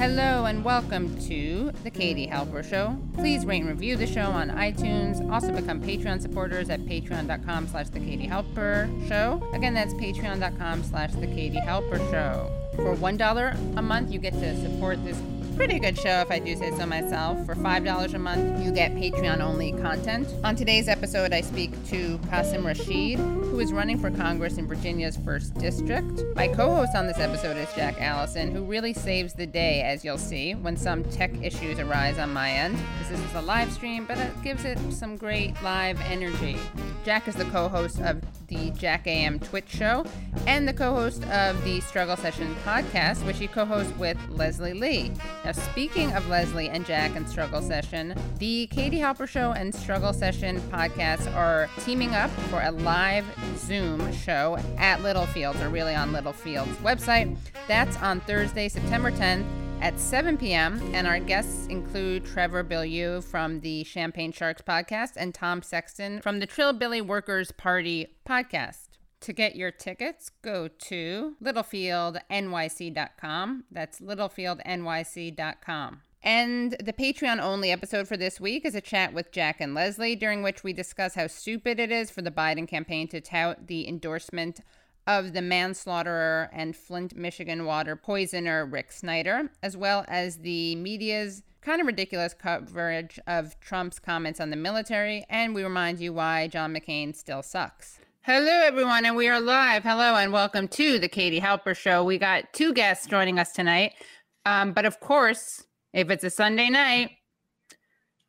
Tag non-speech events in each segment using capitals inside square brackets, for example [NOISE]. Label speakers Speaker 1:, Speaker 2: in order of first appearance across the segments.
Speaker 1: Hello and welcome to the Katie Halper Show. Please rate and review the show on iTunes. Also become Patreon supporters at patreon.com slash the Katie Halper Show. Again, that's patreon.com slash the Katie Halper Show. For $1 a month, you get to support this pretty good show if I do say so myself. For $5 a month, you get Patreon only content. On today's episode, I speak to Qasim Rashid, who is running for Congress in Virginia's 1st District. My co host on this episode is Jack Allison, who really saves the day, as you'll see, when some tech issues arise on my end. This is a live stream, but it gives it some great live energy. Jack is the co host of the Jack AM Twitch show and the co host of the Struggle Session podcast, which he co hosts with Leslie Lee. Now, speaking of Leslie and Jack and Struggle Session, the Katie Halper Show and Struggle Session podcasts are teaming up for a live Zoom show at Littlefields, or really on Littlefield's website. That's on Thursday, September 10th at 7 p.m. And our guests include Trevor Bilyeu from the Champagne Sharks podcast and Tom Sexton from the Trillbilly Workers Party podcast. To get your tickets, go to littlefieldnyc.com. That's littlefieldnyc.com. And the Patreon only episode for this week is a chat with Jack and Leslie, during which we discuss how stupid it is for the Biden campaign to tout the endorsement of the manslaughterer and Flint, Michigan water poisoner Rick Snyder, as well as the media's kind of ridiculous coverage of Trump's comments on the military, and we remind you why John McCain still sucks. Hello, everyone, and we are live. Hello, and welcome to the Katie Halper Show. We got two guests joining us tonight. Um, but of course, if it's a Sunday night,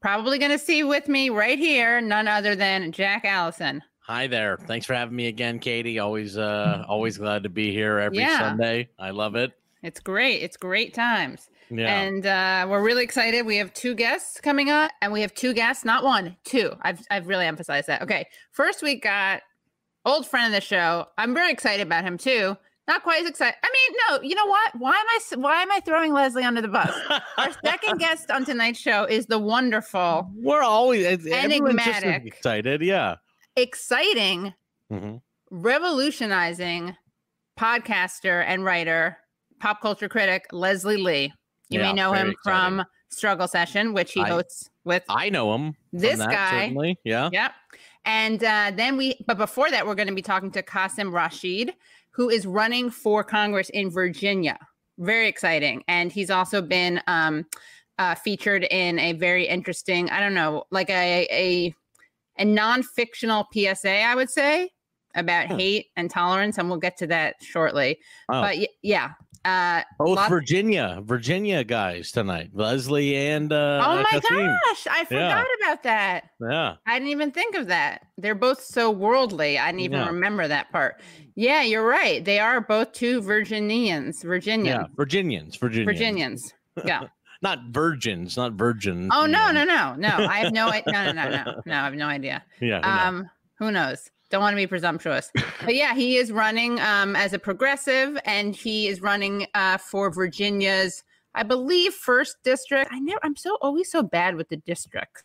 Speaker 1: probably going to see with me right here none other than Jack Allison.
Speaker 2: Hi there. Thanks for having me again, Katie. Always uh [LAUGHS] always glad to be here every yeah. Sunday. I love it.
Speaker 1: It's great. It's great times. Yeah. And uh, we're really excited. We have two guests coming up, and we have two guests, not one, two. I've I've really emphasized that. Okay. First we got old friend of the show. I'm very excited about him too. Not quite as excited. I mean, no, you know what? Why am I why am I throwing Leslie under the bus? Our [LAUGHS] second guest on tonight's show is the wonderful.
Speaker 2: We're always enigmatic, excited. Yeah,
Speaker 1: exciting, mm-hmm. revolutionizing podcaster and writer, pop culture critic Leslie Lee. You yeah, may know him exciting. from Struggle Session, which he I, hosts with.
Speaker 2: I know him.
Speaker 1: This that, guy.
Speaker 2: Certainly. Yeah.
Speaker 1: Yep. And uh, then we, but before that, we're going to be talking to Qasim Rashid, who is running for Congress in Virginia. Very exciting. And he's also been um, uh, featured in a very interesting, I don't know, like a, a, a non fictional PSA, I would say, about hate and tolerance. And we'll get to that shortly. Oh. But yeah,
Speaker 2: uh, Both Virginia, Virginia guys tonight, Leslie and uh,
Speaker 1: oh my gosh, I forgot yeah. about that.
Speaker 2: Yeah,
Speaker 1: I didn't even think of that. They're both so worldly. I didn't even yeah. remember that part. Yeah, you're right. They are both two Virginians, Virginia, yeah,
Speaker 2: Virginians, Virginians,
Speaker 1: Virginians. Yeah. [LAUGHS]
Speaker 2: not virgins, not virgins.
Speaker 1: Oh no, no, no, no! I have no, [LAUGHS] no, no, no, no, no. I have no idea.
Speaker 2: Yeah.
Speaker 1: Um, who knows? don't want to be presumptuous but yeah he is running um, as a progressive and he is running uh, for virginia's i believe first district i never i'm so always so bad with the district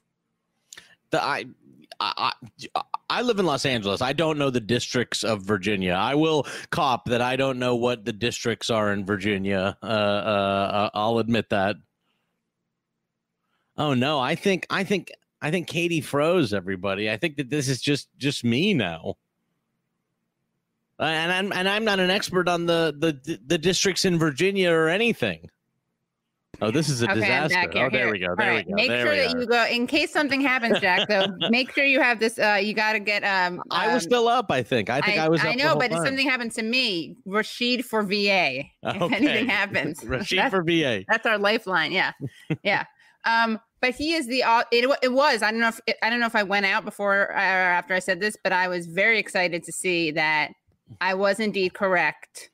Speaker 2: the i I, I live in Los Angeles. I don't know the districts of Virginia. I will cop that I don't know what the districts are in Virginia. Uh, uh, I'll admit that. Oh no, I think I think I think Katie froze everybody. I think that this is just just me now. And I'm and I'm not an expert on the the the districts in Virginia or anything. Oh, this is a okay, disaster. Oh, there we go. There right. we go.
Speaker 1: Make
Speaker 2: there
Speaker 1: sure that are. you go in case something happens, Jack. Though, [LAUGHS] make sure you have this. Uh, you got to get. Um,
Speaker 2: I was um, still up. I think. I think I, I was.
Speaker 1: I know, but
Speaker 2: time.
Speaker 1: if something happens to me, Rashid for VA. [LAUGHS] Okay. If anything happens, [LAUGHS]
Speaker 2: Rashid for VA.
Speaker 1: That's our lifeline. Yeah, yeah. Um, but he is the it, it was i don't know if i don't know if i went out before or after i said this but i was very excited to see that i was indeed correct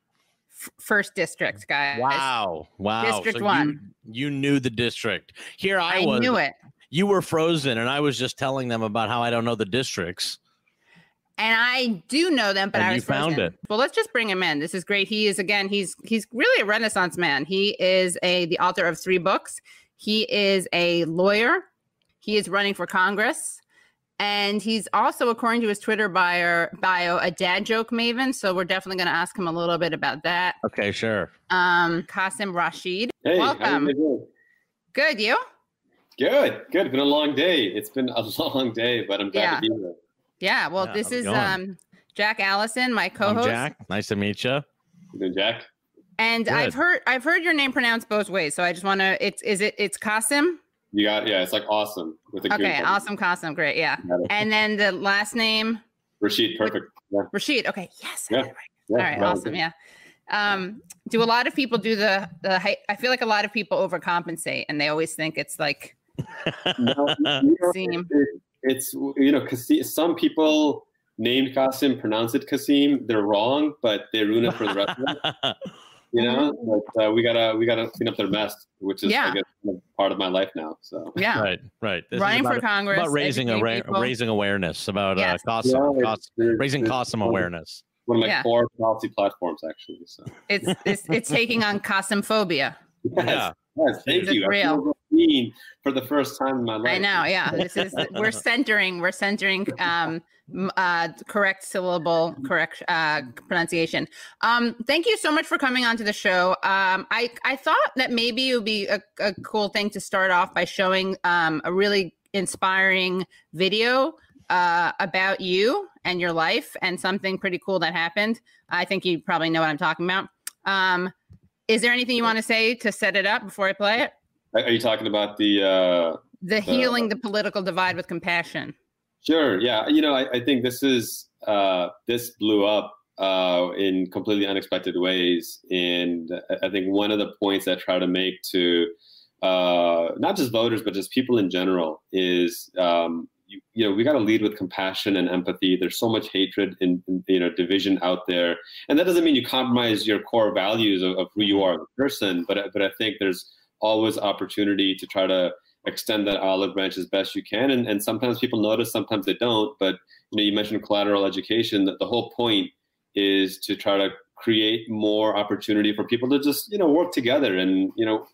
Speaker 1: F- first district guys
Speaker 2: wow wow
Speaker 1: district so one
Speaker 2: you, you, knew the district here i,
Speaker 1: I
Speaker 2: was
Speaker 1: knew it
Speaker 2: you were frozen and i was just telling them about how i don't know the districts
Speaker 1: and I do know them, but
Speaker 2: and
Speaker 1: I
Speaker 2: was found it.
Speaker 1: Well, let's just bring him in. This is great. He is again. He's he's really a renaissance man. He is a the author of three books. He is a lawyer. He is running for Congress. and he's also, according to his Twitter bio, bio, a dad joke maven. So we're definitely going to ask him a little bit about that.
Speaker 2: Okay, sure.
Speaker 1: Um, Qasim Rashid,
Speaker 3: Hey, how
Speaker 1: welcome.
Speaker 3: you doing?
Speaker 1: Good, you?
Speaker 3: Good, good. It's been a long day. It's been a [LAUGHS] long day, but I'm glad
Speaker 1: Yeah.
Speaker 3: to be here.
Speaker 1: Yeah. Well,
Speaker 2: Yeah,
Speaker 1: this
Speaker 2: how's it
Speaker 1: is
Speaker 2: going?
Speaker 1: um, Jack Allison, my
Speaker 2: I'm
Speaker 1: co-host.
Speaker 2: Jack. Nice to meet you.
Speaker 3: You doing, Jack?
Speaker 1: And
Speaker 2: Good.
Speaker 1: I've heard I've heard your name pronounced both ways, so I just want to. It's is it it's Kasim?
Speaker 3: You got yeah. It's like awesome with a green
Speaker 1: Okay,
Speaker 3: button.
Speaker 1: awesome Kasim, great, yeah. And then the last name
Speaker 3: Rashid, perfect. Yeah,
Speaker 1: Rashid. Okay, yes.
Speaker 3: Yeah.
Speaker 1: right.
Speaker 3: yeah,
Speaker 1: All right,
Speaker 3: well,
Speaker 1: awesome, yeah. Um, do a lot of people do the the height? I feel like a lot of people overcompensate, and they always think it's like [LAUGHS]
Speaker 3: No, you know, [LAUGHS]
Speaker 1: Kasim.
Speaker 3: it- it's you know, Kasim, some people named Kasim pronounce it Kasim. They're wrong, but they ruin it for the rest of us. [LAUGHS] You know, but uh, we gotta we gotta clean up their mess, which is
Speaker 1: Yeah.
Speaker 3: I guess part of my life now. So
Speaker 1: yeah,
Speaker 2: right, right. This is
Speaker 1: running for Congress,
Speaker 2: about raising a ra- raising awareness about
Speaker 1: Yes.
Speaker 2: uh, cost,
Speaker 3: Yeah,
Speaker 2: cost
Speaker 3: it's-
Speaker 2: raising
Speaker 3: it's
Speaker 2: cost
Speaker 3: one of-
Speaker 2: awareness.
Speaker 3: One of my
Speaker 1: Yeah.
Speaker 3: core policy platforms, actually. So
Speaker 1: It's it's it's taking on [LAUGHS] Kasim phobia.
Speaker 3: yes,
Speaker 2: Yeah.
Speaker 3: yes, thank
Speaker 1: It's
Speaker 3: you. I
Speaker 1: real.
Speaker 3: Feel seen for the first time in my life.
Speaker 1: I know, yeah. This is we're [LAUGHS] centering, we're centering um uh correct syllable, correct uh pronunciation. Um thank you so much for coming onto the show. Um I I thought that maybe it would be a, a cool thing to start off by showing um a really inspiring video uh about you and your life and something pretty cool that happened. I think you probably know what I'm talking about. Um is there anything you want to say to set it up before I play it?
Speaker 3: Are you talking about the? Uh,
Speaker 1: The healing the political divide with compassion.
Speaker 3: Sure. Yeah. You know, I, I think this is uh, this blew up uh, in completely unexpected ways, and I- think one of the points I try to make to uh, not just voters but just people in general is um, you, you know we got to lead with compassion and empathy. There's so much hatred and and, you know division out there, and that doesn't mean you compromise your core values of, of who you are as a person. But but I think there's always opportunity to try to extend that olive branch as best you can. And, and sometimes people notice, sometimes they don't. But you know, you mentioned collateral education. That the whole point is to try to create more opportunity for people to just you know work together. And you know,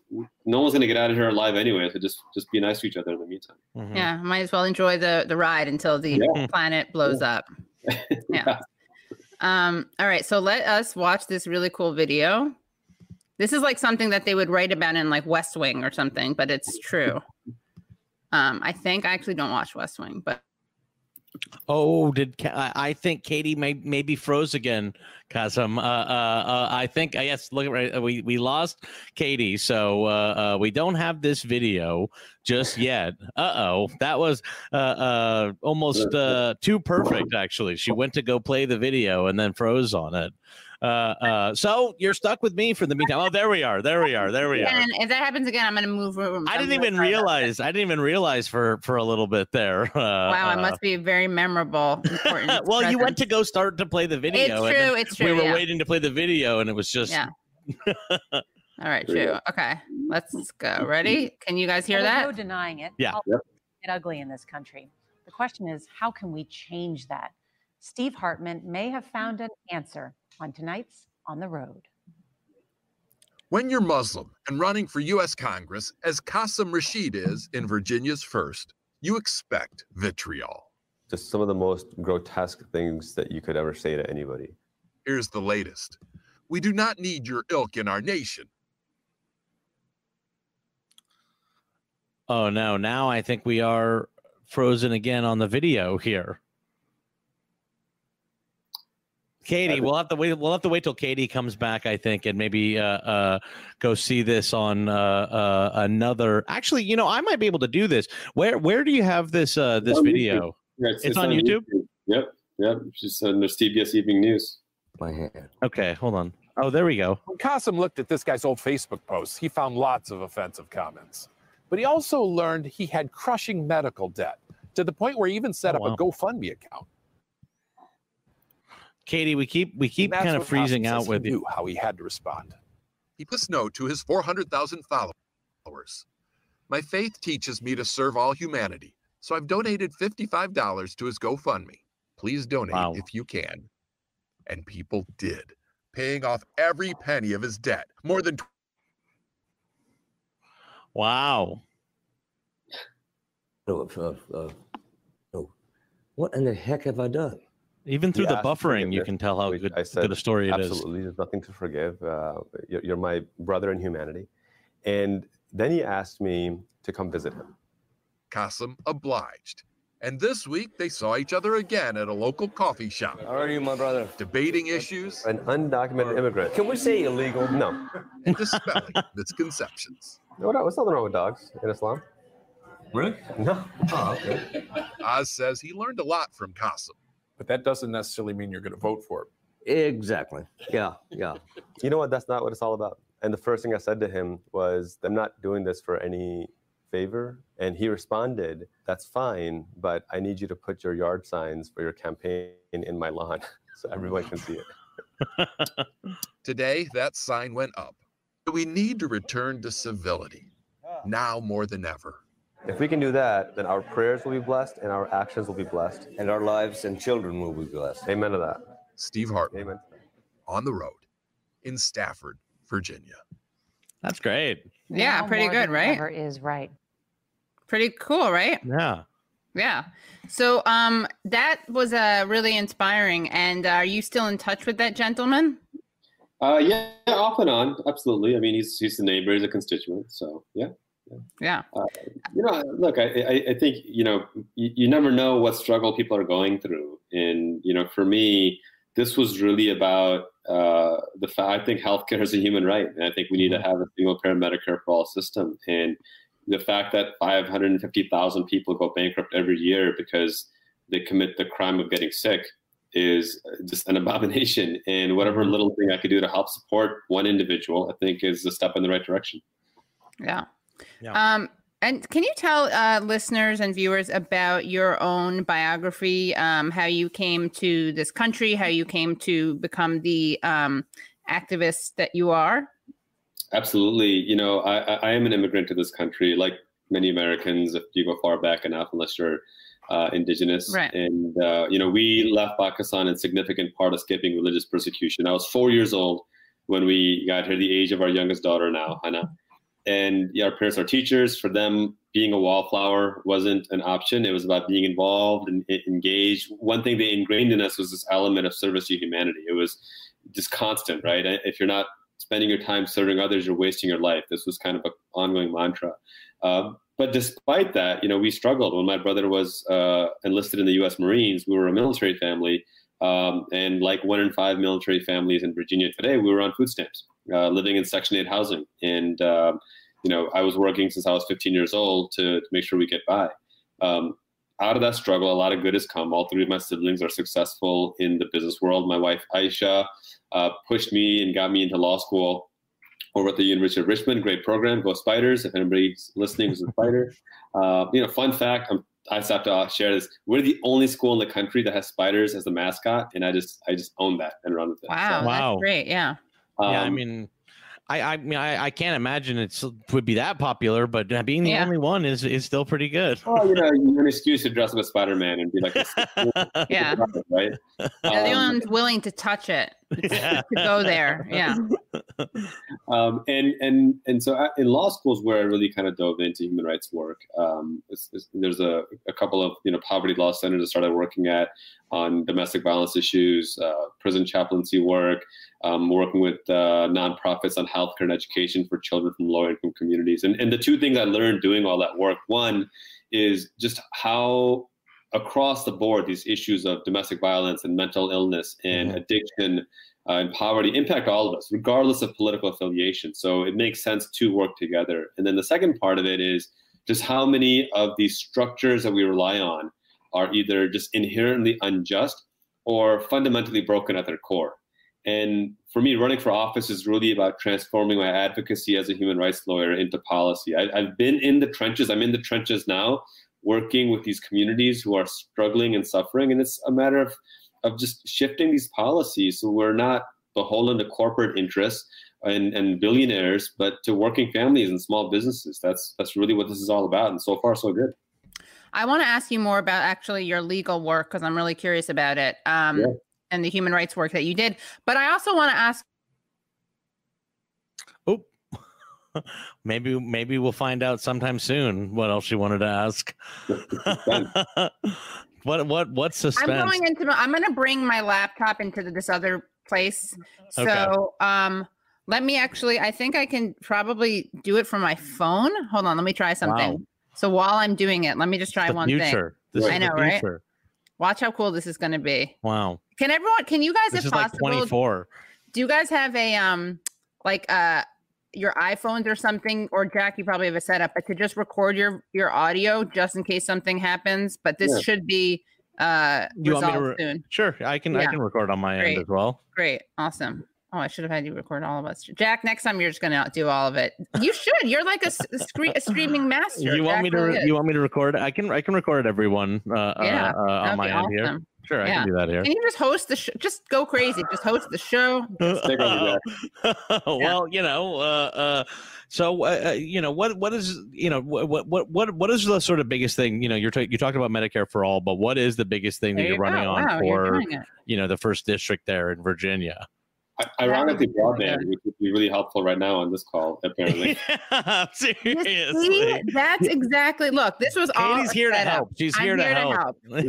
Speaker 3: no one's going to get out of here alive anyway. So just just be nice to each other in the meantime.
Speaker 2: Mhm.
Speaker 1: Yeah, might as well enjoy the the ride until the
Speaker 3: Yeah.
Speaker 1: planet blows up. [LAUGHS] Yeah. Um, all right, so let us watch this really cool video. This is like something that they would write about in like West Wing or something, but it's true. Um, I think I actually don't watch West Wing, but
Speaker 2: Oh, did I, think Katie may maybe froze again, Qasim. Uh, uh, uh, I think uh, yes. Look at right. uh, We we lost Katie, so uh, we don't have this video just yet. Uh oh, that was almost too perfect. Actually, she went to go play the video and then froze on it. Uh, uh, so you're stuck with me for the meantime. Oh, there we are. There we are. There we are.
Speaker 1: and if that happens again, I'm gonna move rooms.
Speaker 2: I
Speaker 1: I'm
Speaker 2: didn't even
Speaker 1: sorry about that.
Speaker 2: realize. I didn't even realize for for a little bit there. Uh,
Speaker 1: Wow,
Speaker 2: uh,
Speaker 1: it must be very memorable. Important. [LAUGHS]
Speaker 2: well, you went to go start to play the video.
Speaker 1: It's
Speaker 2: and
Speaker 1: true. It's true.
Speaker 2: we were
Speaker 1: yeah.
Speaker 2: waiting to play the video, and it was just
Speaker 1: Yeah. [LAUGHS] All right, true. Okay, let's go. Ready? Can you guys hear that?
Speaker 4: No denying it.
Speaker 2: Yeah.
Speaker 4: Politics
Speaker 3: Yep.
Speaker 4: Get ugly in this country. The question is, how can we change that? Steve Hartman may have found an answer on tonight's On the Road.
Speaker 5: When you're Muslim and running for U.S. Congress, as Qasim Rashid is in Virginia's first, you expect vitriol.
Speaker 6: just some of the most grotesque things that you could ever say to anybody.
Speaker 5: Here's the latest We do not need your ilk in our nation.
Speaker 2: Oh no! Now I think we are frozen again on the video here. Katie, we'll have to wait. We'll have to wait till Katie comes back, I think, and maybe uh, uh, go see this on uh, uh, another. Actually, you know, I might be able to do this. Where Where do you have this uh, this
Speaker 3: on
Speaker 2: video?
Speaker 3: Yeah,
Speaker 2: It's on YouTube?
Speaker 3: Yep. Yep. Just on the CBS Evening News.
Speaker 6: My hand.
Speaker 2: Okay, hold on. Oh, there we go.
Speaker 7: When Qasim looked at this guy's old Facebook posts, he found lots of offensive comments. But he also learned he had crushing medical debt to the point where he even set
Speaker 2: Oh,
Speaker 7: up
Speaker 2: wow.
Speaker 7: a GoFundMe account.
Speaker 2: Katie, we keep we keep kind of freezing
Speaker 7: says
Speaker 2: out
Speaker 7: he
Speaker 2: with you.
Speaker 7: knew how he had to respond.
Speaker 5: He puts no to his 400,000 followers. My faith teaches me to serve all humanity, so I've donated $55 to his GoFundMe. Please donate
Speaker 2: Wow.
Speaker 5: if you can. And people did, paying off every penny of his debt. More than
Speaker 2: Wow.
Speaker 6: No, uh, uh, no. what in the heck have I done?
Speaker 2: Even through
Speaker 6: He
Speaker 2: the buffering, you can tell how good,
Speaker 6: I said,
Speaker 2: good a story it is.
Speaker 6: Absolutely, there's nothing to forgive. Uh, you're, you're my brother in humanity. And then he asked me to come visit him.
Speaker 5: Qasim obliged. And this week they saw each other again at a local coffee shop,
Speaker 6: How are you, my brother?
Speaker 5: debating issues
Speaker 6: An undocumented immigrant. Can we say illegal? No.
Speaker 5: and dispelling [LAUGHS] misconceptions.
Speaker 6: No, no, there's nothing wrong with dogs in Islam.
Speaker 8: Really?
Speaker 6: No. [LAUGHS]
Speaker 8: Oh, okay.
Speaker 5: Oz says he learned a lot from Qasim.
Speaker 7: But that doesn't necessarily mean you're going to vote for it.
Speaker 6: Exactly. Yeah, yeah. [LAUGHS] You know what? That's not what it's all about. And the first thing I said to him was, I'm not doing this for any favor. And he responded, That's fine, but I need you to put your yard signs for your campaign in my lawn [LAUGHS] so everyone can see it. [LAUGHS]
Speaker 5: Today, that sign went up. We need to return to civility, now more than ever.
Speaker 6: If we can do that, then our prayers will be blessed and our actions will be blessed.
Speaker 8: And our lives and children will be blessed.
Speaker 6: Amen to that.
Speaker 5: Steve Hartman
Speaker 6: Amen.
Speaker 5: on the road in Stafford, Virginia.
Speaker 2: That's great.
Speaker 1: Yeah,
Speaker 4: Now
Speaker 1: pretty good, right?
Speaker 4: is right.
Speaker 1: Pretty cool, right?
Speaker 2: Yeah.
Speaker 1: Yeah. So um that was uh really inspiring and are you still in touch with that gentleman?
Speaker 3: Uh, yeah, off and on, absolutely. I mean, he's he's the neighbor, he's a constituent, so yeah.
Speaker 1: Yeah.
Speaker 3: Uh, you know, look, I I, I think you know you, you never know what struggle people are going through, and you know, for me, this was really about uh, the fact. I think healthcare [LAUGHS] is a human right, and I think we need to mm-hmm. have a single payer Medicare for all system, and the fact that 550,000 people go bankrupt every year because they commit the crime of getting sick is just an [LAUGHS] abomination. And whatever mm-hmm. little thing I could do to help support one individual, I think is a step in the right direction.
Speaker 1: Yeah.
Speaker 2: Yeah.
Speaker 1: Um, and can you tell uh, listeners and viewers about your own biography, um, how you came to this country, how you came to become the um, activist that you are?
Speaker 3: Absolutely. You know, I, I- I am an immigrant to this country, like many Americans, if you go far back enough, unless you're uh, indigenous.
Speaker 1: Right.
Speaker 3: And, uh, you know, we left Pakistan in significant part escaping religious persecution. I was four years old when we got here, the age of our youngest daughter now, Hannah. And our parents are teachers. For them, being a wallflower wasn't an option. It was about being involved and engaged. One thing they ingrained in us was this element of service to humanity. It was just constant, right? If you're not spending your time serving others, you're wasting your life. This was kind of an ongoing mantra. Uh, but despite that, you know, we struggled. When my brother was uh, enlisted in the U.S. Marines, we were a military family, um, and like one in five military families in Virginia today, we were on food stamps, uh, living in Section 8 housing, and um, you know, I was working since I was 15 years old to, to make sure we get by. Um, out of that struggle, a lot of good has come. All three of my siblings are successful in the business world. My wife Aisha uh, pushed me and got me into law school over at the University of Richmond. Great program. Go Spiders. If anybody's listening is a Spider. Uh, you know, fun fact. I'm, I just have to uh, share this. We're the only school in the country that has spiders as the mascot, and I just I just own that and run with it.
Speaker 1: Wow,
Speaker 3: So,
Speaker 2: Wow.
Speaker 1: that's great. Yeah.
Speaker 2: Yeah. I
Speaker 3: um,
Speaker 2: mean, I, I mean, I, I can't imagine it would be that popular, but uh, being the
Speaker 1: Yeah.
Speaker 2: only one is is still pretty good.
Speaker 3: well, you know, you have an excuse to dress up as Spider Man and be like, a [LAUGHS]
Speaker 1: Yeah.
Speaker 3: right?
Speaker 1: They're the
Speaker 3: Um,
Speaker 1: ones willing to touch it, to
Speaker 2: Yeah.
Speaker 1: go there. Yeah. [LAUGHS]
Speaker 3: um, and and and so I- in law schools where I really kind of dove into human rights work, um, it's, it's, there's a, a couple of you know poverty law centers I started working at on domestic violence issues, uh, prison chaplaincy work, um, working with uh, nonprofits on healthcare and education for children from low income communities. And and the two things I learned doing all that work, one is just how across the board these issues of domestic violence and mental illness and
Speaker 2: Mhm.
Speaker 3: addiction uh, and poverty impact all of us, regardless of political affiliation. So it makes sense to work together. And then the second part of it is just how many of these structures that we rely on are either just inherently unjust or fundamentally broken at their core. And for me, running for office is really about transforming my advocacy as a human rights lawyer into policy. I, I've been in the trenches. I'm in the trenches now, working with these communities who are struggling and suffering. And it's a matter of of just shifting these policies so we're not beholden to corporate interests and, and billionaires, but to working families and small businesses. That's that's really what this is all about. And so far, so good.
Speaker 1: I want to ask you more about actually your legal work because I'm really curious about it um,
Speaker 3: Yeah.
Speaker 1: and the human rights work that you did. But I also want to ask
Speaker 2: Oh, [LAUGHS] maybe maybe we'll find out sometime soon what else she wanted to ask. [LAUGHS] What what what suspense?
Speaker 1: I'm going into. I'm going to bring my laptop into this other place. So,
Speaker 2: Okay.
Speaker 1: um, let me actually. I think I can probably do it from my phone. Hold on. Let me try something.
Speaker 2: Wow.
Speaker 1: So while I'm doing it, let me just try
Speaker 2: the
Speaker 1: one thing.
Speaker 2: This
Speaker 1: I know, right? Watch how cool this is going to be.
Speaker 2: Wow.
Speaker 1: Can everyone? Can you guys,
Speaker 2: This
Speaker 1: if
Speaker 2: is like 24.
Speaker 1: do you guys have a um, like uh, your iPhones or something, or Jack? You probably have a setup, but to just record your your audio just in case something happens. But this
Speaker 3: Yeah.
Speaker 1: should be uh
Speaker 2: You want me to
Speaker 1: resolved
Speaker 2: re-
Speaker 1: soon.
Speaker 2: Sure, I can I can record on my
Speaker 1: Great.
Speaker 2: end as well.
Speaker 1: Great, awesome. Oh, I should have had you record all of us. Jack, next time you're just gonna do all of it. You should. You're like a, scre- a streaming master.
Speaker 2: You want
Speaker 1: Jack
Speaker 2: me to
Speaker 1: really
Speaker 2: you want me to record? I can I can record everyone uh,
Speaker 1: Yeah,
Speaker 2: uh, uh, on my
Speaker 1: be
Speaker 2: end here.
Speaker 1: Awesome.
Speaker 2: Sure, I can do that here.
Speaker 1: Can you just host the show? Just go crazy. Just host the show. [LAUGHS]
Speaker 3: Take over, [LAUGHS]
Speaker 2: well, you know, uh, uh, so uh, uh, you know, what what is you know what what what what is the sort of biggest thing? You know, you're ta- you talked about Medicare for all, but what is the biggest thing that you're
Speaker 1: you
Speaker 2: running
Speaker 1: go.
Speaker 2: on
Speaker 1: Wow, you're
Speaker 2: for you know the first district there in Virginia?
Speaker 3: I- Ironically,
Speaker 1: would be really
Speaker 3: broadband, which would be really helpful right now on this call, apparently. [LAUGHS]
Speaker 2: Yeah, seriously.
Speaker 1: See, that's exactly. Look, this was all.
Speaker 2: Katie's
Speaker 1: a
Speaker 2: here to help. She's
Speaker 1: I'm
Speaker 2: here to help. [LAUGHS]
Speaker 1: You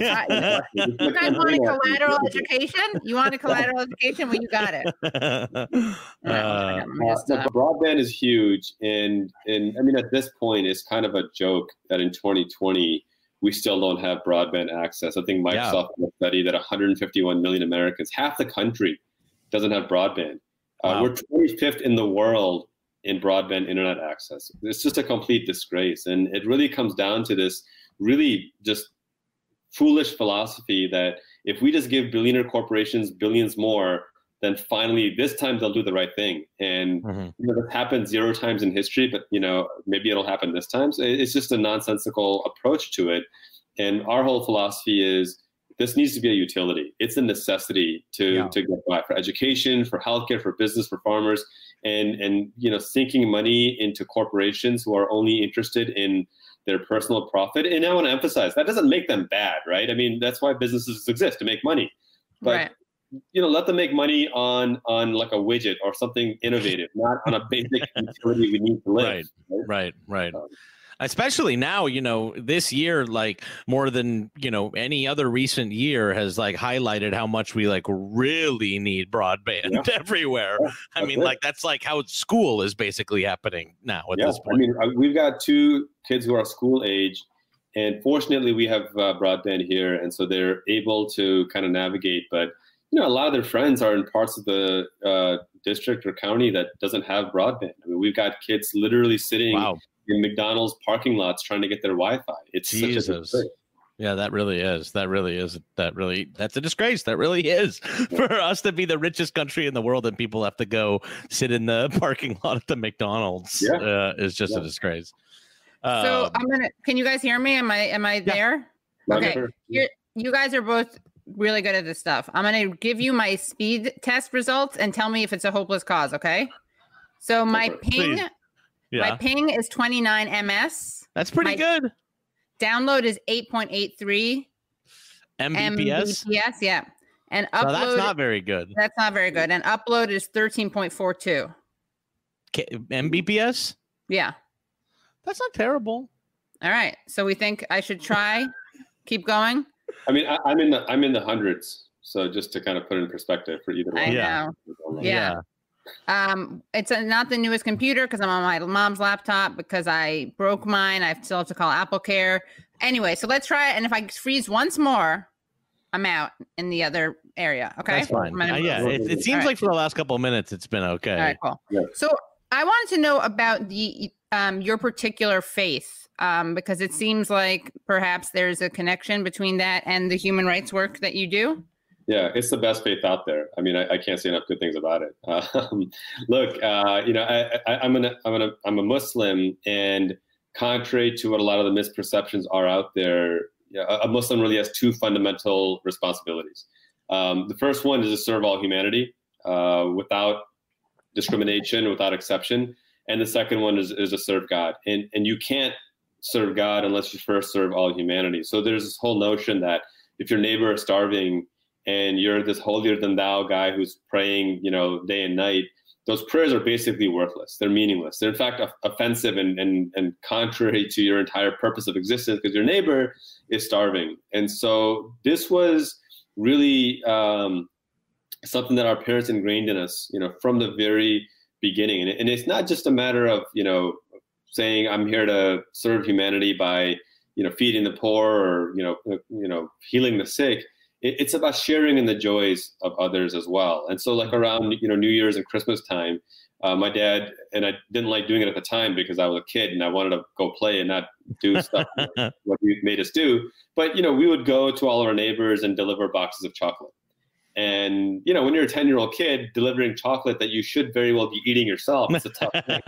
Speaker 1: guys want a collateral education? You want a collateral education? Well, you got it. [LAUGHS] All right, one
Speaker 2: Uh,
Speaker 1: second, let me
Speaker 3: Uh,
Speaker 1: just,
Speaker 3: no,
Speaker 1: uh,
Speaker 3: broadband is huge, and and I mean at this point, it's kind of a joke that in 2020 we still don't have broadband access. I think Microsoft did a study that 151 million Americans, half the country, doesn't have broadband. Uh, We're 25th in the world in broadband internet access. It's just a complete disgrace, and it really comes down to this really just foolish philosophy that if we just give billionaire corporations billions more, then finally this time they'll do the right thing. And
Speaker 2: mhm.
Speaker 3: you know, this happened zero times in history, but you know, maybe it'll happen this time. So it's just a nonsensical approach to it. And our whole philosophy is this needs to be a utility. It's a necessity to
Speaker 2: Yeah.
Speaker 3: to get by for education, for healthcare, for business, for farmers, and and you know, sinking money into corporations who are only interested in their personal profit. And I want to emphasize that doesn't make them bad, right? I mean, that's why businesses exist to make money. But
Speaker 1: right.
Speaker 3: you know, let them make money on on like a widget or something innovative, not on a basic [LAUGHS] utility we need to live.
Speaker 2: Right. Right, right.
Speaker 3: Um,
Speaker 2: Especially now, you know, this year, like more than you know any other recent year, has like highlighted how much we like really need broadband [LAUGHS] everywhere.
Speaker 3: Yeah,
Speaker 2: I mean,
Speaker 3: it.
Speaker 2: like that's like how school is basically happening now at
Speaker 3: yeah,
Speaker 2: this point.
Speaker 3: I mean, uh, we've got two kids who are school age, and fortunately, we have uh, broadband here, and so they're able to kind of navigate. But you know, a lot of their friends are in parts of the uh, district or county that doesn't have broadband. I mean, we've got kids literally sitting
Speaker 2: wow.
Speaker 3: In McDonald's parking lots trying to get their Wi-Fi. It's such a
Speaker 2: Jesus. Yeah, that really is. That really is. That really. That's a disgrace. That really is [LAUGHS] for us to be the richest country in the world and people have to go sit in the [LAUGHS] parking lot at the McDonald's.
Speaker 3: Yeah.
Speaker 2: Uh, is just a disgrace.
Speaker 1: So
Speaker 2: Um,
Speaker 1: I'm gonna. Can you guys hear me? Am I? Am I there?
Speaker 3: Not
Speaker 1: Okay.
Speaker 3: sure.
Speaker 1: You're, you guys are both really good at this stuff. I'm going to give you my speed test results and tell me if it's a hopeless cause, okay? So my
Speaker 3: for it.
Speaker 1: ping,
Speaker 2: Please.
Speaker 1: My ping is 29 ms.
Speaker 2: that's pretty
Speaker 1: my-
Speaker 2: good.
Speaker 1: Download is 8.83
Speaker 2: Mbps.
Speaker 1: Mbps, yeah. And
Speaker 2: No,
Speaker 1: upload
Speaker 2: that's not very good.
Speaker 1: that's not very good. And upload is 13.42.
Speaker 2: K- Mbps.
Speaker 1: Yeah.
Speaker 2: That's not terrible.
Speaker 1: All right. So we think I should try [LAUGHS] keep going.
Speaker 3: I mean, I, I'm in the I'm in the hundreds. So just to kind of put it in perspective for either
Speaker 1: I
Speaker 3: one.
Speaker 2: Yeah.
Speaker 1: know. Yeah. Um, it's a, not the newest computer because I'm on my mom's laptop because I broke mine. I still have to call Apple Care. Anyway, so let's try it. And if I freeze once more, I'm out in the other area. Okay.
Speaker 2: That's fine. Uh, yeah, it, it seems
Speaker 1: All right.
Speaker 2: like for the last couple of minutes it's been okay.
Speaker 1: All right, cool.
Speaker 3: Yeah.
Speaker 1: So I wanted to know about the um, your particular faith um, because it seems like perhaps there's a connection between that and the human rights work that you do.
Speaker 3: Yeah, it's the best faith out there. I mean, I, I can't say enough good things about it. [LAUGHS] Um, look, uh, you know, I, I'm an I'm an I'm a Muslim, and contrary to what a lot of the misperceptions are out there, a Muslim really has two fundamental responsibilities. Um, the first one is to serve all humanity uh, without discrimination, without exception, and the second one is, is to serve God. And and you can't serve God unless you first serve all humanity. So there's this whole notion that if your neighbor is starving and you're this holier than thou guy who's praying, you know, day and night, those prayers are basically worthless. They're meaningless. They're in fact offensive and, and, and contrary to your entire purpose of existence because your neighbor is starving. And so this was really um, something that our parents ingrained in us, you know, from the very beginning. And, and it's not just a matter of, you know, saying I'm here to serve humanity by, you know, feeding the poor or, you know, you know, healing the sick it's about sharing in the joys of others as well. And so, like around you know New Year's and Christmas time, uh, my dad and I didn't like doing it at the time because I was a kid and I wanted to go play and not do [LAUGHS] stuff what he made us do. But you know, we would go to all our neighbors and deliver boxes of chocolate. And you know, when you're a ten year old kid delivering chocolate that you should very well be eating yourself, it's a tough thing.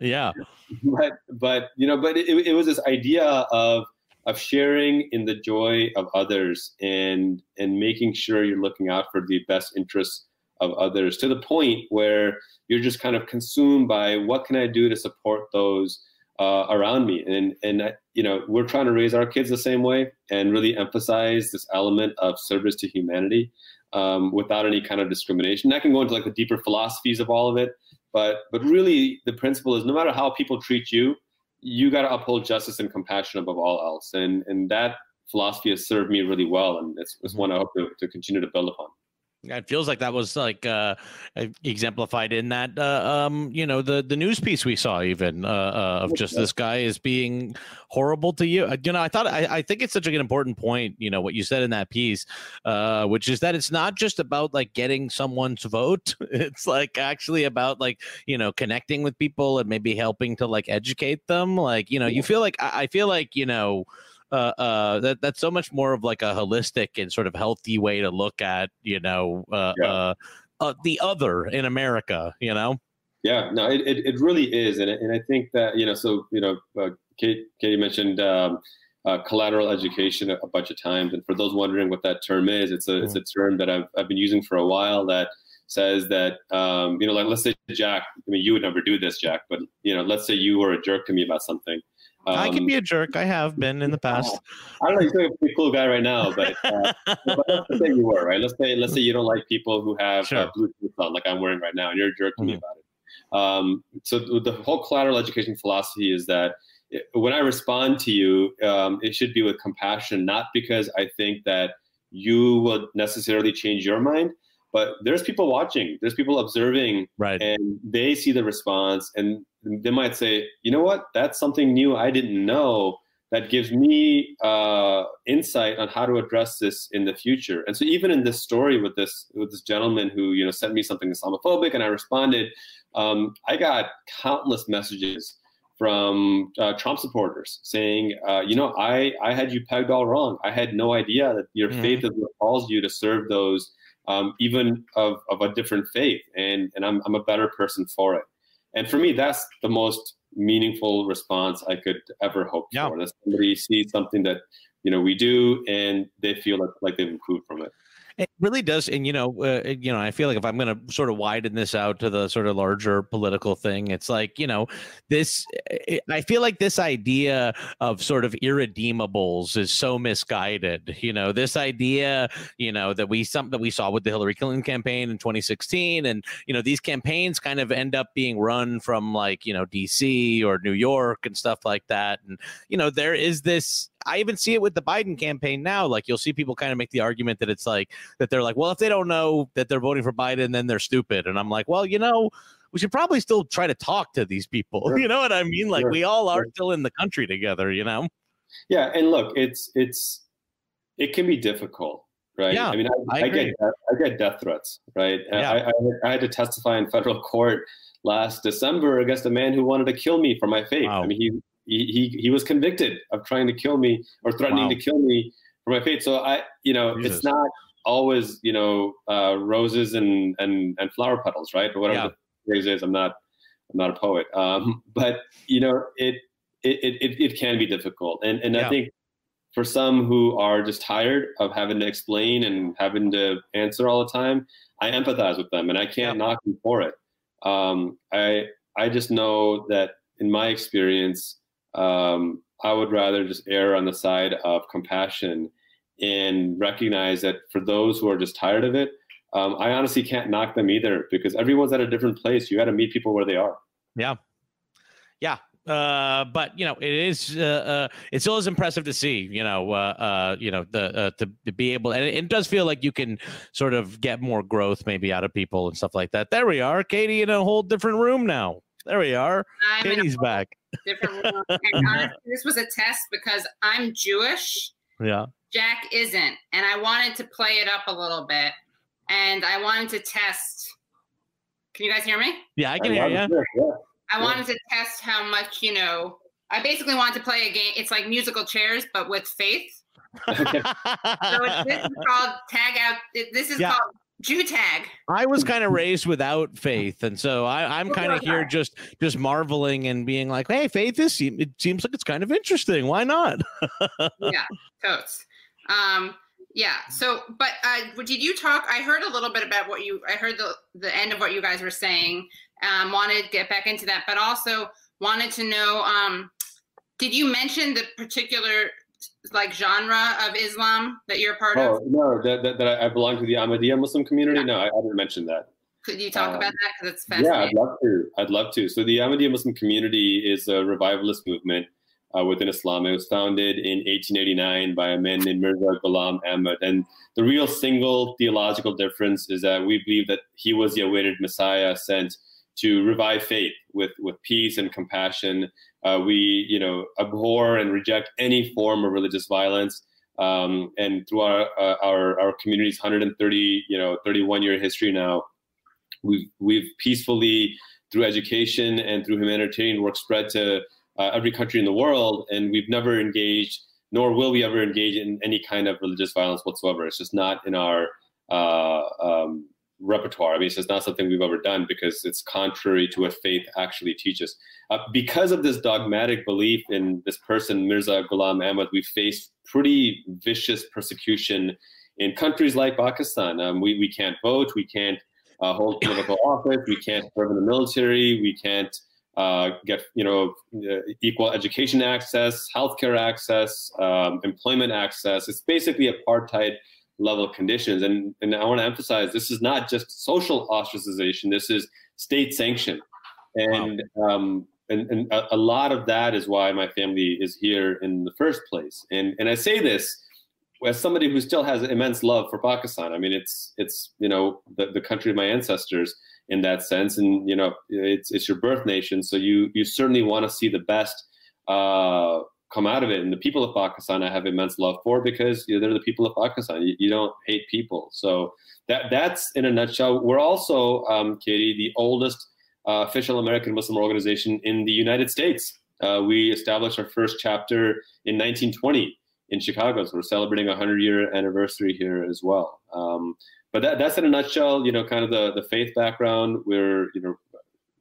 Speaker 3: [LAUGHS]
Speaker 2: yeah. [LAUGHS]
Speaker 3: But but you know, but it, it was this idea of of sharing in the joy of others and and making sure you're looking out for the best interests of others to the point where you're just kind of consumed by what can I do to support those uh, around me and and you know we're trying to raise our kids the same way and really emphasize this element of service to humanity um, without any kind of discrimination. I can go into like the deeper philosophies of all of it, but but really the principle is no matter how people treat you, you got to uphold justice and compassion above all else. And and that philosophy has served me really well, and it's, it's mm-hmm. one I hope to, to continue to build upon.
Speaker 2: It feels like that was like uh, exemplified in that, uh, um, you know, the the news piece we saw even uh, uh of just this guy is being horrible to you. Uh, you know, I thought I, I think it's such an important point. You know what you said in that piece, uh, which is that it's not just about like getting someone's vote. [LAUGHS] It's like actually about like you know connecting with people and maybe helping to like educate them. Like you know, you feel like I, I feel like you know uh, uh, that that's so much more of like a holistic and sort of healthy way to look at you know uh, yeah. uh, uh the other in America. You know.
Speaker 3: Yeah, no, it, it, it really is, and and I think that you know, so you know, uh, Kate, Katie mentioned um, uh, collateral education a, a, bunch of times, and for those wondering what that term is, it's a mm-hmm. it's a term that I've I've been using for a while that says that um, you know, like let's say Jack, I mean, you would never do this, Jack, but you know, let's say you were a jerk to me about something,
Speaker 2: um, I can be a jerk. I have been in the [LAUGHS] past.
Speaker 3: I don't know. You're a pretty cool guy right now, but, uh, [LAUGHS] but let's say you were right. Let's say let's say you don't like people who have sure. uh, Bluetooth on, like I'm wearing right now, and you're a jerk to mm-hmm. me about it. Um, so the whole collateral education philosophy is that when I respond to you, um, it should be with compassion, not because I think that you will necessarily change your mind, but there's people watching, there's people observing,
Speaker 2: right?
Speaker 3: And they see the response, and they might say, you know what, that's something new I didn't know that gives me uh, insight on how to address this in the future. And so even in this story with this with this gentleman who you know sent me something Islamophobic, and I responded, um, I got countless messages from uh, Trump supporters saying, uh, you know, I I had you pegged all wrong. I had no idea that your mm-hmm. faith is what calls you to serve those. Um, even of, of a different faith, and and I'm I'm a better person for it. And for me, that's the most meaningful response I could ever hope yeah. for. That somebody sees something that you know we do, and they feel like, like they've improved from it.
Speaker 2: It really does, and you know, uh, you know, I feel like if I'm going to sort of widen this out to the sort of larger political thing, it's like you know, this. I feel like this idea of sort of irredeemables is so misguided. You know, this idea, you know, that we some that we saw with the Hillary Clinton campaign in 2016, and you know, these campaigns kind of end up being run from like you know D.C. or New York and stuff like that, and you know, there is this I even see it with the Biden campaign now. Like you'll see people kind of make the argument that it's like that they're like, well, if they don't know that they're voting for Biden, then they're stupid. And I'm like, well, you know, we should probably still try to talk to these people. [LAUGHS] Sure. You know what I mean? Like sure. we all are still in the country together, you know?
Speaker 3: Yeah. And look, it's, it's, it can be difficult, right?
Speaker 2: Yeah,
Speaker 3: I mean, I, I, I get, I get death threats, right? Yeah. I, I, I had to testify in federal court last December against a man who wanted to kill me for my faith. Wow. I mean, he, he, he was convicted of trying to kill me or threatening wow. to kill me for my faith. So I, you know, Jesus. it's not always, you know, uh, roses and, and, and flower petals, right? Or whatever yeah. the phrase is. I'm not, I'm not a poet. Um, [LAUGHS] but you know, it, it, it, it can be difficult. And, and yeah. I think for some who are just tired of having to explain and having to answer all the time, I empathize with them and I can't yeah. knock them for it. Um, I, I just know that in my experience, um, I would rather just err on the side of compassion and recognize that for those who are just tired of it, um, I honestly can't knock them either because everyone's at a different place. You got to meet people where they are.
Speaker 2: Yeah. Yeah. Uh, but you know, it is uh, uh, it still is impressive to see. You know, uh, uh, you know, the uh, to, to be able, and it, it does feel like you can sort of get more growth maybe out of people and stuff like that. There we are, Katie, in a whole different room now. There we are.
Speaker 1: I'm in a
Speaker 2: Katie's back.
Speaker 1: Different [LAUGHS] room. And honestly, this was a test because I'm Jewish.
Speaker 2: Yeah.
Speaker 1: Jack isn't, and I wanted to play it up a little bit, and I wanted to test. Can you guys hear me?
Speaker 2: Yeah, I can hear you.
Speaker 3: Yeah.
Speaker 1: I wanted to test how much you know. I basically wanted to play a game. It's like musical chairs, but with faith. [LAUGHS] So it's, this is called tag out. This is
Speaker 2: Yeah.
Speaker 1: called Jew tag.
Speaker 2: I was kind of raised without faith, and so I, I'm kind of here just just marveling and being like, "Hey, faith is it seems like it's kind of interesting. Why not?" [LAUGHS]
Speaker 1: yeah, totes. Um, yeah. So, but uh, did you talk? I heard a little bit about what you. I heard the the end of what you guys were saying. Um, wanted to get back into that, but also wanted to know. Um, did you mention the particular like genre of Islam that you're a part
Speaker 3: Oh
Speaker 1: of?
Speaker 3: no, that, that, that I belong to the Ahmadiyya Muslim community. No, I, I didn't mention that.
Speaker 1: Could you talk
Speaker 3: um,
Speaker 1: about that? Because it's fascinating. Yeah.
Speaker 3: I'd love to. I'd love to. So the Ahmadiyya Muslim community is a revivalist movement uh, within Islam. It was founded in 1889 by a man named Mirza Ghulam Ahmad. And the real single theological difference is that we believe that he was the awaited Messiah sent to revive faith with, with peace and compassion. Uh, we, you know, abhor and reject any form of religious violence. Um, and through our, uh, our our community's 130, you know, 31 year history now, we've we've peacefully through education and through humanitarian work spread to uh, every country in the world and we've never engaged nor will we ever engage in any kind of religious violence whatsoever it's just not in our uh, um, repertoire i mean it's just not something we've ever done because it's contrary to what faith actually teaches uh, because of this dogmatic belief in this person mirza ghulam ahmad we faced pretty vicious persecution in countries like pakistan um, we, we can't vote we can't uh, hold political [COUGHS] office. We can't serve in the military. We can't uh, get you know uh, equal education access, healthcare access, um, employment access. It's basically apartheid level conditions. And and I want to emphasize this is not just social ostracization. This is state sanction. and um, and, and a, a lot of that is why my family is here in the first place. And and I say this as somebody who still has immense love for Pakistan, I mean, it's it's you know the, the country of my ancestors in that sense, and you know it's it's your birth nation, so you you certainly want to see the best uh, come out of it. And the people of Pakistan, I have immense love for because you know, they're the people of Pakistan. You, you don't hate people, so that that's in a nutshell. We're also, um, Katie, the oldest uh, official American Muslim organization in the United States. Uh, we established our first chapter in 1920 in Chicago. So we're celebrating a 100 year anniversary here as well. Um, but that, that's in a nutshell, you know, kind of the, the faith background. We're, you know,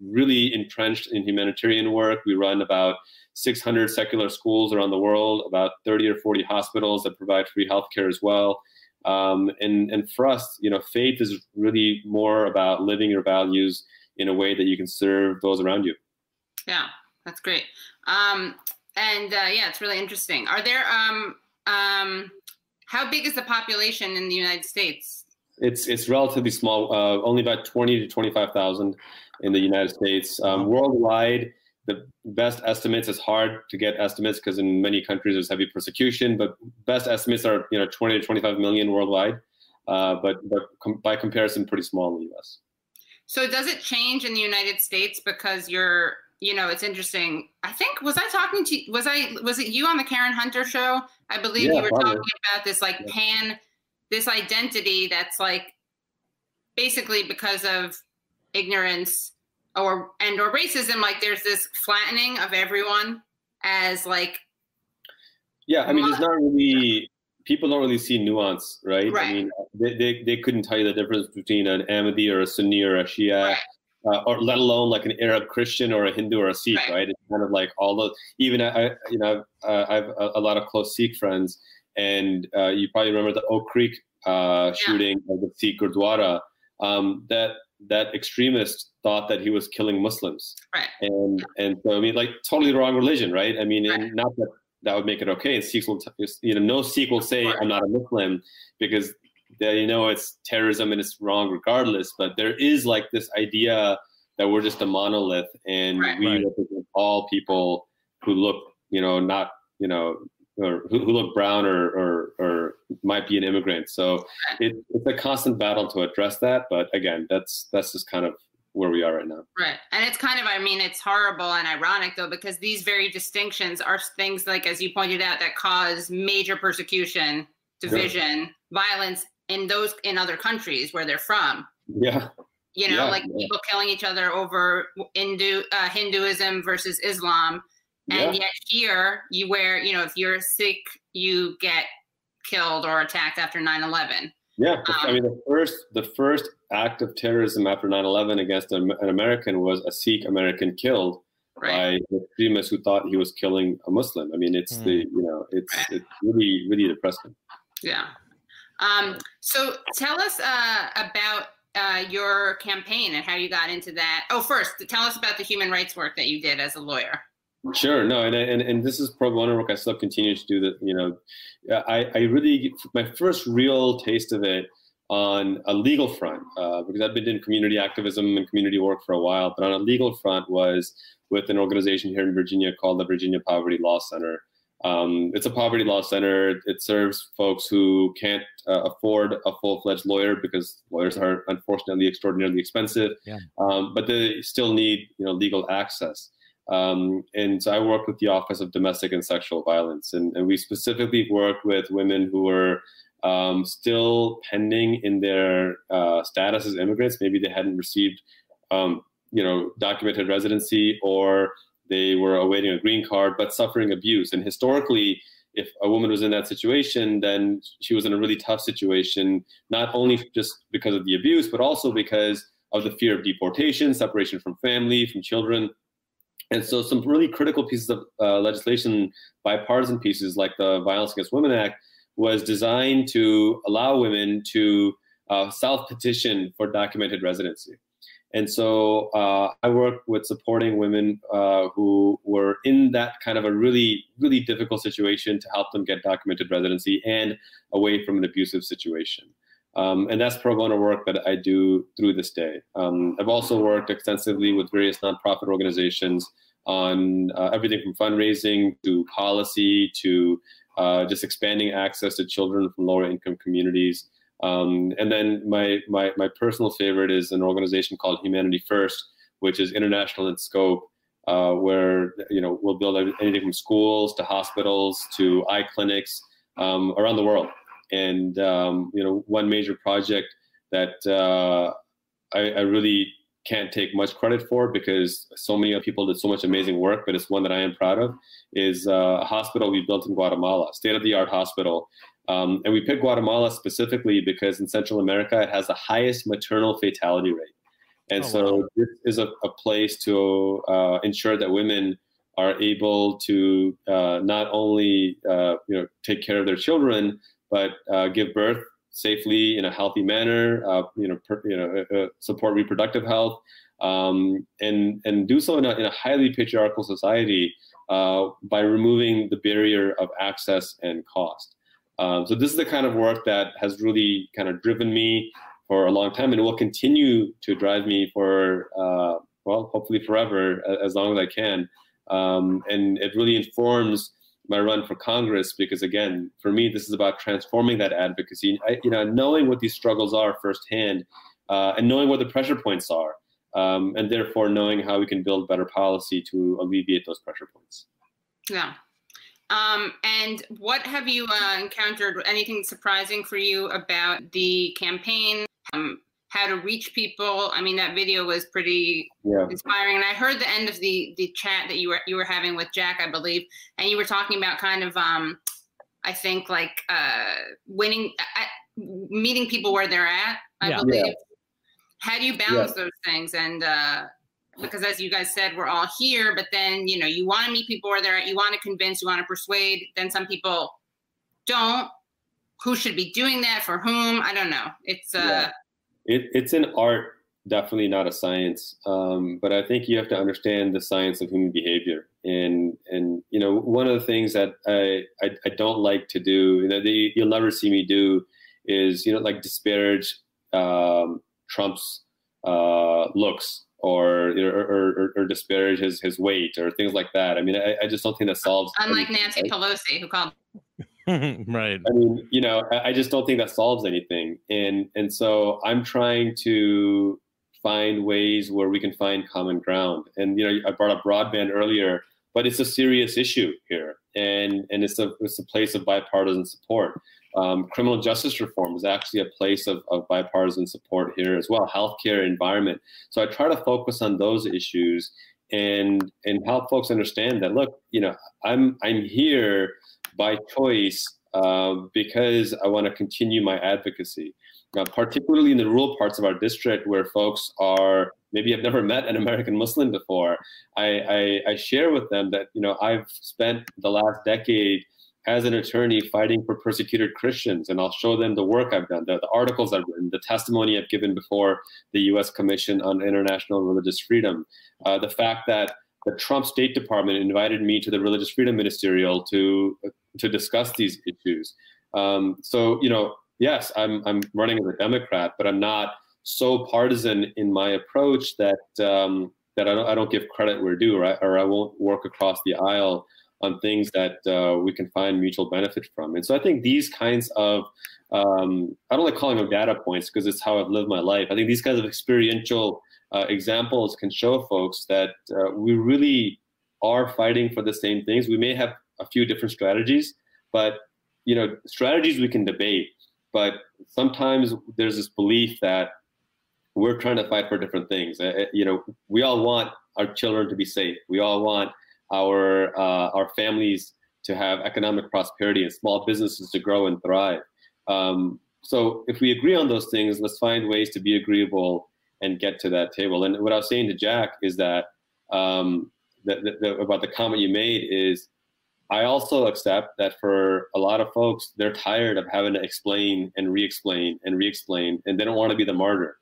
Speaker 3: really entrenched in humanitarian work. We run about 600 secular schools around the world, about 30 or 40 hospitals that provide free healthcare as well. Um, and, and for us, you know, faith is really more about living your values in a way that you can serve those around you.
Speaker 1: Yeah, that's great. Um, and uh, yeah, it's really interesting. Are there um, um, how big is the population in the United States?
Speaker 3: It's it's relatively small, uh, only about twenty to twenty five thousand in the United States. Um, worldwide, the best estimates is hard to get estimates because in many countries there's heavy persecution. But best estimates are you know twenty to twenty five million worldwide. Uh, but but com- by comparison, pretty small in the U.S.
Speaker 1: So does it change in the United States because you're you know it's interesting. I think was I talking to was I was it you on the Karen Hunter show? I believe
Speaker 3: Yeah,
Speaker 1: you were
Speaker 3: probably.
Speaker 1: talking about this like
Speaker 3: Yeah.
Speaker 1: pan this identity that's like basically because of ignorance or and or racism like there's this flattening of everyone as like
Speaker 3: Yeah, I mean, there's not really people don't really see nuance, right?
Speaker 1: Right.
Speaker 3: I mean, they, they, they couldn't tell you the difference between an Ahmadi or a Sunni or a Shia, uh, or let alone like an Arab Christian or a Hindu or a Sikh,
Speaker 1: Right.
Speaker 3: right? It's kind of like all those. Even I, I you know, uh, I have a, a lot of close Sikh friends, and uh, you probably remember the Oak Creek uh, shooting of the Sikh Gurdwara. Um, that that extremist thought that he was killing Muslims,
Speaker 1: right
Speaker 3: and and so I mean, like totally the wrong religion, right? I mean,
Speaker 1: Right.
Speaker 3: and not that that would make it okay. And Sikhs will, t- you know, no Sikh will say
Speaker 1: course.
Speaker 3: I'm not a Muslim because they know it's terrorism and it's wrong regardless. But there is like this idea that we're just a monolith and
Speaker 1: Right.
Speaker 3: we
Speaker 2: Right.
Speaker 3: represent all people who look, you know, not, you know, or who, who look brown or, or or might be an immigrant. So it, it's a constant battle to address that. But again, that's that's just kind of where we are right now.
Speaker 1: Right. And it's kind of, I mean, it's horrible and ironic though, because these very distinctions are things like, as you pointed out, that cause major persecution, division, violence in those, in other countries where they're from.
Speaker 3: Yeah.
Speaker 1: You know,
Speaker 3: Yeah,
Speaker 1: like
Speaker 3: yeah.
Speaker 1: people killing each other over Hindu, uh, Hinduism versus Islam. And
Speaker 3: Yeah.
Speaker 1: yet here, you wear, you know, if you're a Sikh, you get killed or attacked after 9 11.
Speaker 3: Yeah, the- I
Speaker 1: Um,
Speaker 3: mean the first the first act of terrorism after 9/11 against an, an American was a Sikh American killed
Speaker 1: Right.
Speaker 3: by extremists who thought he was killing a Muslim. I mean, it's
Speaker 2: Hmm.
Speaker 3: the you know it's it's really really depressing.
Speaker 1: Yeah. Um, so tell us uh, about uh, your campaign and how you got into that. Oh, first, tell us about the human rights work that you did as a lawyer.
Speaker 3: Sure, no, and and and this is pro bono work. I still continue to do that. You know, I I really my first real taste of it on a legal front uh, because I've been doing community activism and community work for a while, but on a legal front was with an organization here in Virginia called the Virginia Poverty Law Center. Um, it's a poverty law center. It serves folks who can't uh, afford a full-fledged lawyer because lawyers are unfortunately extraordinarily expensive.
Speaker 2: Yeah.
Speaker 3: Um, but they still need you know legal access. Um, and so I worked with the Office of Domestic and Sexual Violence, and, and we specifically worked with women who were um, still pending in their uh, status as immigrants. Maybe they hadn't received, um, you know, documented residency, or they were awaiting a green card but suffering abuse. And historically, if a woman was in that situation, then she was in a really tough situation, not only just because of the abuse, but also because of the fear of deportation, separation from family, from children. And so, some really critical pieces of uh, legislation, bipartisan pieces like the Violence Against Women Act, was designed to allow women to uh, self petition for documented residency. And so uh, I work with supporting women uh, who were in that kind of a really, really difficult situation to help them get documented residency and away from an abusive situation. Um, and that's pro bono work that I do through this day. Um, I've also worked extensively with various nonprofit organizations on uh, everything from fundraising to policy to uh, just expanding access to children from lower income communities. Um, and then my, my, my personal favorite is an organization called Humanity First, which is international in scope, uh, where you know we'll build anything from schools to hospitals to eye clinics um, around the world. And um, you know one major project that uh, I, I really can't take much credit for because so many other people did so much amazing work, but it's one that I am proud of, is uh, a hospital we built in Guatemala, state-of-the-art hospital. Um, and we picked Guatemala specifically because in Central America, it has the highest maternal fatality rate. And
Speaker 2: Oh,
Speaker 3: so
Speaker 2: wow.
Speaker 3: this is a, a place to uh, ensure that women are able to uh, not only uh, you know take care of their children, but uh, give birth safely in a healthy manner. Uh, you know, per, you know, uh, uh, support reproductive health, um, and and do so in a, in a highly patriarchal society uh, by removing the barrier of access and cost. Um, so this is the kind of work that has really kind of driven me for a long time, and will continue to drive me for well, hopefully forever, as long as I can. Um, and it really informs my run for Congress because, again, for me, this is about transforming that advocacy. I, you know, knowing what these struggles are firsthand, uh, and knowing what the pressure points are, um, and therefore knowing how we can build better policy to alleviate those pressure points.
Speaker 1: Yeah. Um, and what have you uh, encountered? Anything surprising for you about the campaign? Um, how to reach people? I mean, that video was pretty
Speaker 3: Yeah.
Speaker 1: inspiring. And I heard the end of the the chat that you were you were having with Jack, I believe, and you were talking about kind of, um, I think, like uh, winning, uh, meeting people where they're at. I
Speaker 2: Yeah.
Speaker 1: believe.
Speaker 3: Yeah.
Speaker 1: How do you balance those things? And uh, because, as you guys said, we're all here, but then you know you want to meet people where they're at. You want to convince. You want to persuade. Then some people don't. Who should be doing that for whom? I don't know. It's uh,
Speaker 3: Yeah. It, it's an art, definitely not a science. Um, but I think you have to understand the science of human behavior. And and you know, one of the things that I I, I don't like to do, you know, that you- you'll never see me do, is you know like disparage um, Trump's uh, looks or or, or or, disparage his, his weight or things like that. I mean, I, I just don't think that solves.
Speaker 1: Unlike Nancy? Pelosi, who called. [LAUGHS]
Speaker 2: right.
Speaker 3: I mean, you know, I, just don't think that solves anything, and and so I'm trying to find ways where we can find common ground. And you know, I brought up broadband earlier, but it's a serious issue here, and and it's a it's a place of bipartisan support. Um, criminal justice reform is actually a place of, of bipartisan support here as well. Healthcare, environment. So I try to focus on those issues and and help folks understand that look, you know, I'm I'm here by choice uh, because I want to continue my advocacy uh, particularly in the rural parts of our district where folks are maybe have never [LAUGHS] met an American Muslim before. I, I, I share with them that you know I've spent the last decade as an attorney fighting for persecuted Christians, and I'll show them the work I've done, the, the articles I've written, the testimony I've given before the U.S. Commission on International Religious Freedom, uh, the fact that the Trump State Department invited me to the Religious Freedom Ministerial to to discuss these issues. Um, so you know, yes, I'm I'm running as a Democrat, but I'm not so partisan in my approach that um, that I don't, I don't give credit where due, right? Or I won't work across the aisle on things that uh, we can find mutual benefit from. And so I think these kinds of um, I don't like calling them data points because it's how I've lived my life. I think these kinds of experiential uh, examples can show folks that uh, we really are fighting for the same things. We may have a few different strategies, but you know, strategies we can debate but sometimes there's this belief that we're trying to fight for different things. Uh, you know, we all want our children to be safe. We all want our uh, our families to have economic prosperity and small businesses to grow and thrive. Um, so if we agree on those things, let's find ways to be agreeable and get to that table. And what I was saying to Jack is that, um, that, that about the comment you made is I also accept that for a lot of folks, they're tired of having to explain and re-explain and re-explain, and they don't want to be the martyr.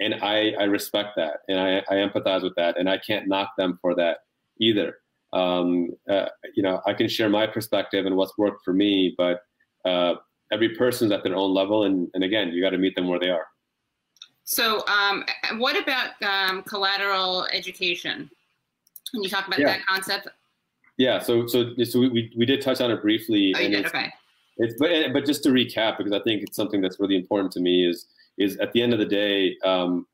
Speaker 3: And I, I respect that, and I, I empathize with that, and I can't knock them for that either. Um, uh, you know, I can share my perspective and what's worked for me, but uh, every person's at their own level, and, and again, you got to meet them where they are.
Speaker 1: So, um, what about um, collateral education? Can you talk about yeah. that concept?
Speaker 3: Yeah, so so so we, we did touch on it briefly.
Speaker 1: Oh, you did? Okay.
Speaker 3: It's but but just to recap because I think it's something that's really important to me is is at the end of the day, um,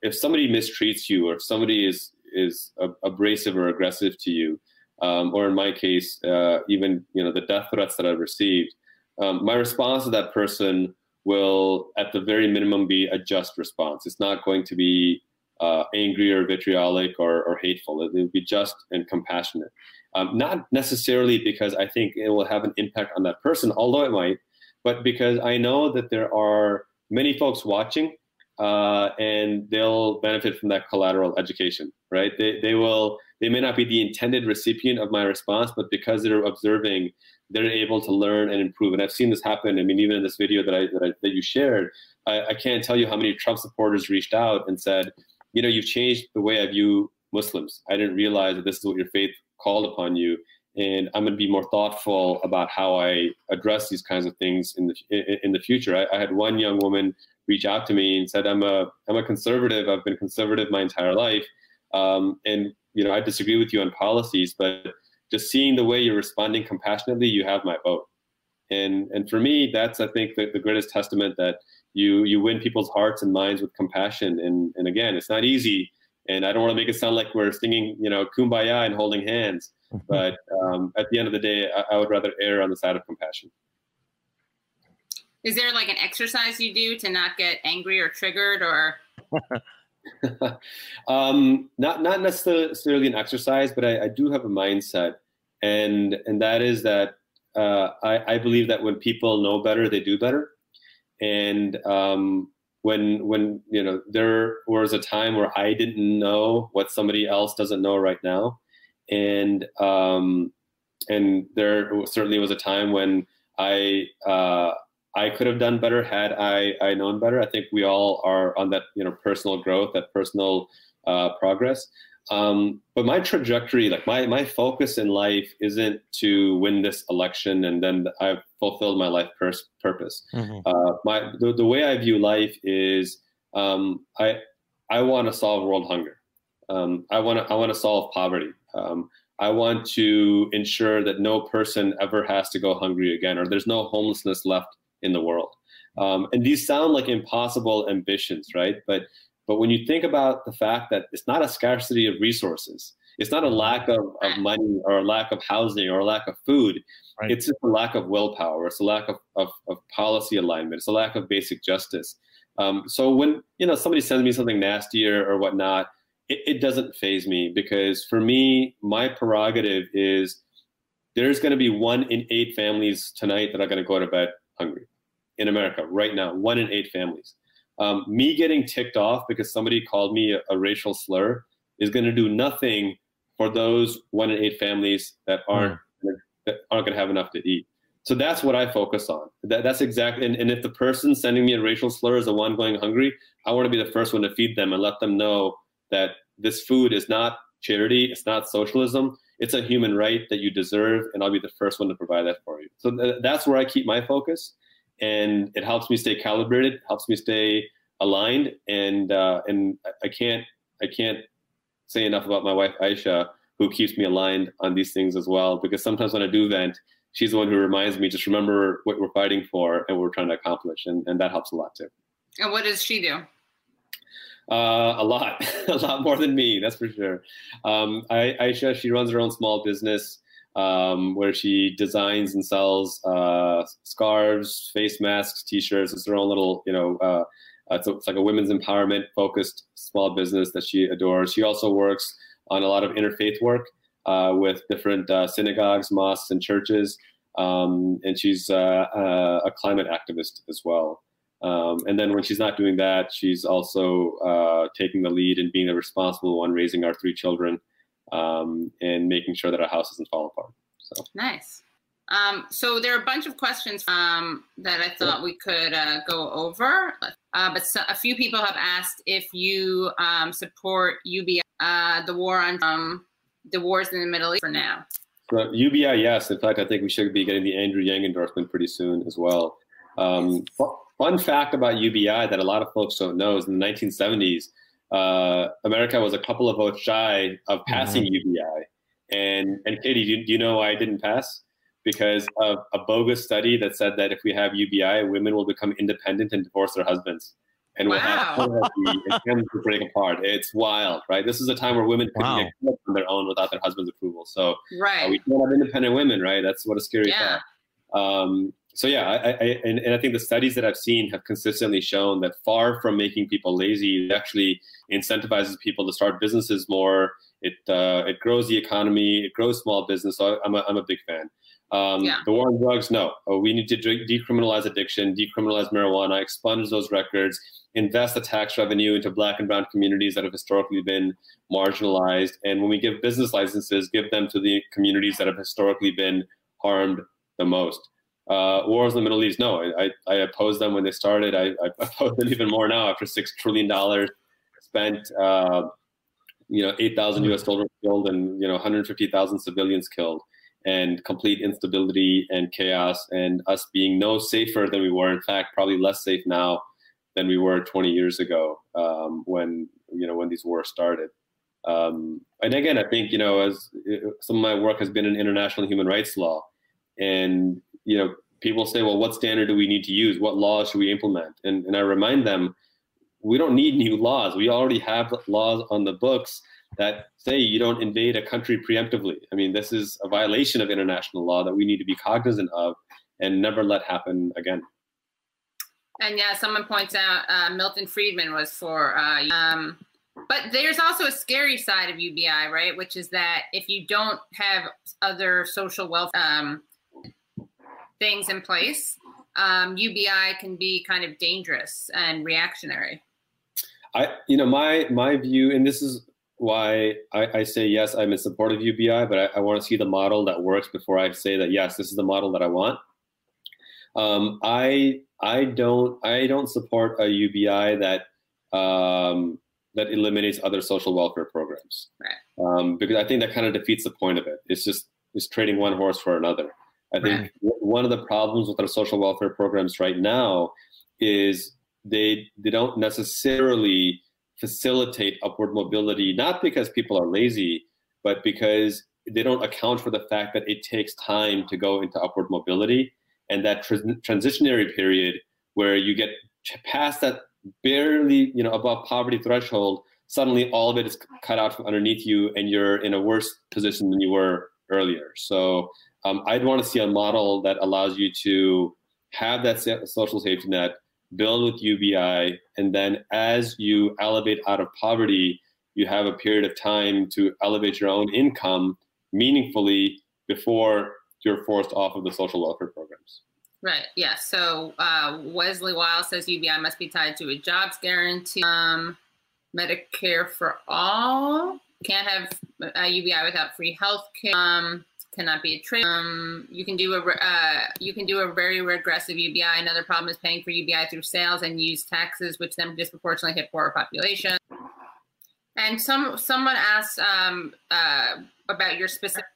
Speaker 3: if somebody mistreats you or if somebody is is abrasive or aggressive to you, um, or in my case, uh, even you know the death threats that I've received, um, my response to that person will, at the very minimum, be a just response. It's not going to be uh, angry or vitriolic or, or hateful. It will be just and compassionate. Um, not necessarily because I think it will have an impact on that person, although it might, but because I know that there are many folks watching uh, and they'll benefit from that collateral education, right? They, they will, they may not be the intended recipient of my response, but because they're observing, they're able to learn and improve. And I've seen this happen. I mean, even in this video that I, that, I, that you shared, I, I can't tell you how many Trump supporters reached out and said, you know, you've changed the way I view Muslims. I didn't realize that this is what your faith called upon you and i'm going to be more thoughtful about how i address these kinds of things in the in, the future I, I, had one young woman reach out to me and said i'm a i'm a conservative i've been conservative my entire life um, and you know i disagree with you on policies but just seeing the way you're responding compassionately you have my vote and and for me that's i think the, the greatest testament that you you win people's hearts and minds with compassion and and again it's not easy and I don't want to make it sound like we're singing, you know, kumbaya and holding hands. Mm-hmm. But um, at the end of the day, I, I would rather err on the side of compassion.
Speaker 1: Is there like an exercise you do to not get angry or triggered or? [LAUGHS] [LAUGHS]
Speaker 3: um, not not necessarily an exercise, but I, I, do have a mindset, and and that is that uh, I, I believe that when people know better, they do better, and um, when when you know there was a time where I didn't know what somebody else doesn't know right now, and um, and there certainly was a time when I uh, I could have done better had I I known better. I think we all are on that you know personal growth, that personal uh, progress. Um, but my trajectory, like my my focus in life, isn't to win this election and then I've fulfilled my life pers- purpose.
Speaker 2: Mm-hmm.
Speaker 3: Uh, my the, the way I view life is um, I I want to solve world hunger. Um, I want to I want to solve poverty. Um, I want to ensure that no person ever has to go hungry again, or there's no homelessness left in the world. Um, and these sound like impossible ambitions, right? But but when you think about the fact that it's not a scarcity of resources, it's not a lack of, of money or a lack of housing or a lack of food.
Speaker 2: Right.
Speaker 3: It's just a lack of willpower. It's a lack of, of, of policy alignment. It's a lack of basic justice. Um, so when you know somebody sends me something nasty or, or whatnot, it, it doesn't faze me because for me, my prerogative is there's going to be one in eight families tonight that are going to go to bed hungry in America right now. One in eight families. Um, me getting ticked off because somebody called me a, a racial slur is going to do nothing for those one in eight families that aren't that aren't going to have enough to eat. So that's what I focus on. That, that's exactly. And, and if the person sending me a racial slur is the one going hungry, I want to be the first one to feed them and let them know that this food is not charity, it's not socialism, it's a human right that you deserve, and I'll be the first one to provide that for you. So th- that's where I keep my focus, and it helps me stay calibrated, helps me stay aligned, and uh, and I can't I can't say enough about my wife Aisha, who keeps me aligned on these things as well. Because sometimes when I do vent, she's the one who reminds me just remember what we're fighting for and what we're trying to accomplish, and, and that helps a lot too.
Speaker 1: And what does she do?
Speaker 3: Uh, a lot, [LAUGHS] a lot more than me, that's for sure. Um, I, Aisha, she runs her own small business um, where she designs and sells uh, scarves, face masks, T-shirts. It's her own little, you know, uh, it's, a, it's, like a women's empowerment focused small business that she adores. She also works on a lot of interfaith work uh, with different uh, synagogues, mosques, and churches. Um, and she's uh, a climate activist as well. Um, and then when she's not doing that, she's also uh, taking the lead and being the responsible one, raising our three children um, and making sure that our house doesn't fall apart. So
Speaker 1: nice. Um, so there are a bunch of questions um, that I thought we could uh, go over, uh, but so, a few people have asked if you um, support UBI, uh, the war on um, the wars in the Middle East for now.
Speaker 3: So UBI, yes. In fact, I think we should be getting the Andrew Yang endorsement pretty soon as well. Um, fun fact about UBI that a lot of folks don't know is in the 1970s, uh, America was a couple of votes shy of passing mm-hmm. UBI. And and Katie, do you, do you know why I didn't pass? Because of a bogus study that said that if we have UBI, women will become independent and divorce their husbands. And we'll
Speaker 1: wow.
Speaker 3: have and families will break apart. It's wild, right? This is a time where women couldn't
Speaker 2: Wow.
Speaker 3: get on their own without their husband's approval. So
Speaker 1: Right.
Speaker 3: uh, we can't have independent women, right? That's what a scary
Speaker 1: Yeah.
Speaker 3: thought. Um, so yeah, I, I, and, and I think the studies that I've seen have consistently shown that far from making people lazy, it actually incentivizes people to start businesses more. It uh, it grows the economy, it grows small business. So I'm a, I'm a big fan. Um,
Speaker 1: Yeah.
Speaker 3: The war on drugs, no. Oh, we need to de- decriminalize addiction, decriminalize marijuana, expunge those records, invest the tax revenue into black and brown communities that have historically been marginalized. And when we give business licenses, give them to the communities that have historically been harmed the most. Uh, wars in the Middle East, no, I, I, opposed them when they started. I, I oppose them [LAUGHS] even more now after $6 trillion spent, uh, you know, 8,000 US soldiers killed and, you know, 150,000 civilians killed and complete instability and chaos and us being no safer than we were. In fact, probably less safe now than we were 20 years ago um, when, you know, when these wars started. Um, and again, I think, you know, as some of my work has been in international human rights law and, you know, people say, well, what standard do we need to use? What laws should we implement? And, and I remind them, we don't need new laws. We already have laws on the books that say you don't invade a country preemptively. I mean, this is a violation of international law that we need to be cognizant of and never let happen again.
Speaker 1: And yeah, someone points out uh, Milton Friedman was for. Uh, um, but there's also a scary side of UBI, right? Which is that if you don't have other social wealth um, things in place, um, UBI can be kind of dangerous and reactionary.
Speaker 3: I, you know, my my view, and this is why I, I say yes, I'm in support of UBI, but I, I want to see the model that works before I say that yes, this is the model that I want. Um, I I don't I don't support a UBI that um, that eliminates other social welfare programs.
Speaker 1: Right.
Speaker 3: Um, because I think that kind of defeats the point of it. It's just it's trading one horse for another. I think
Speaker 1: Right.
Speaker 3: one of the problems with our social welfare programs right now is they they don't necessarily facilitate upward mobility, not because people are lazy, but because they don't account for the fact that it takes time to go into upward mobility and that tran transitionary period where you get past that barely you know above poverty threshold suddenly all of it is cut out from underneath you and you're in a worse position than you were earlier so um, i'd want to see a model that allows you to have that social safety net build with ubi and then as you elevate out of poverty you have a period of time to elevate your own income meaningfully before you're forced off of the social welfare programs
Speaker 1: Right. Yeah. So uh, Wesley Wiles says UBI must be tied to a jobs guarantee. Um, Medicare for all can't have uh, UBI without free health care. Um, cannot be a trade. Um, you can do a uh, you can do a very regressive UBI. Another problem is paying for UBI through sales and use taxes, which then disproportionately hit poorer population. And some someone asked um, uh, about your specific.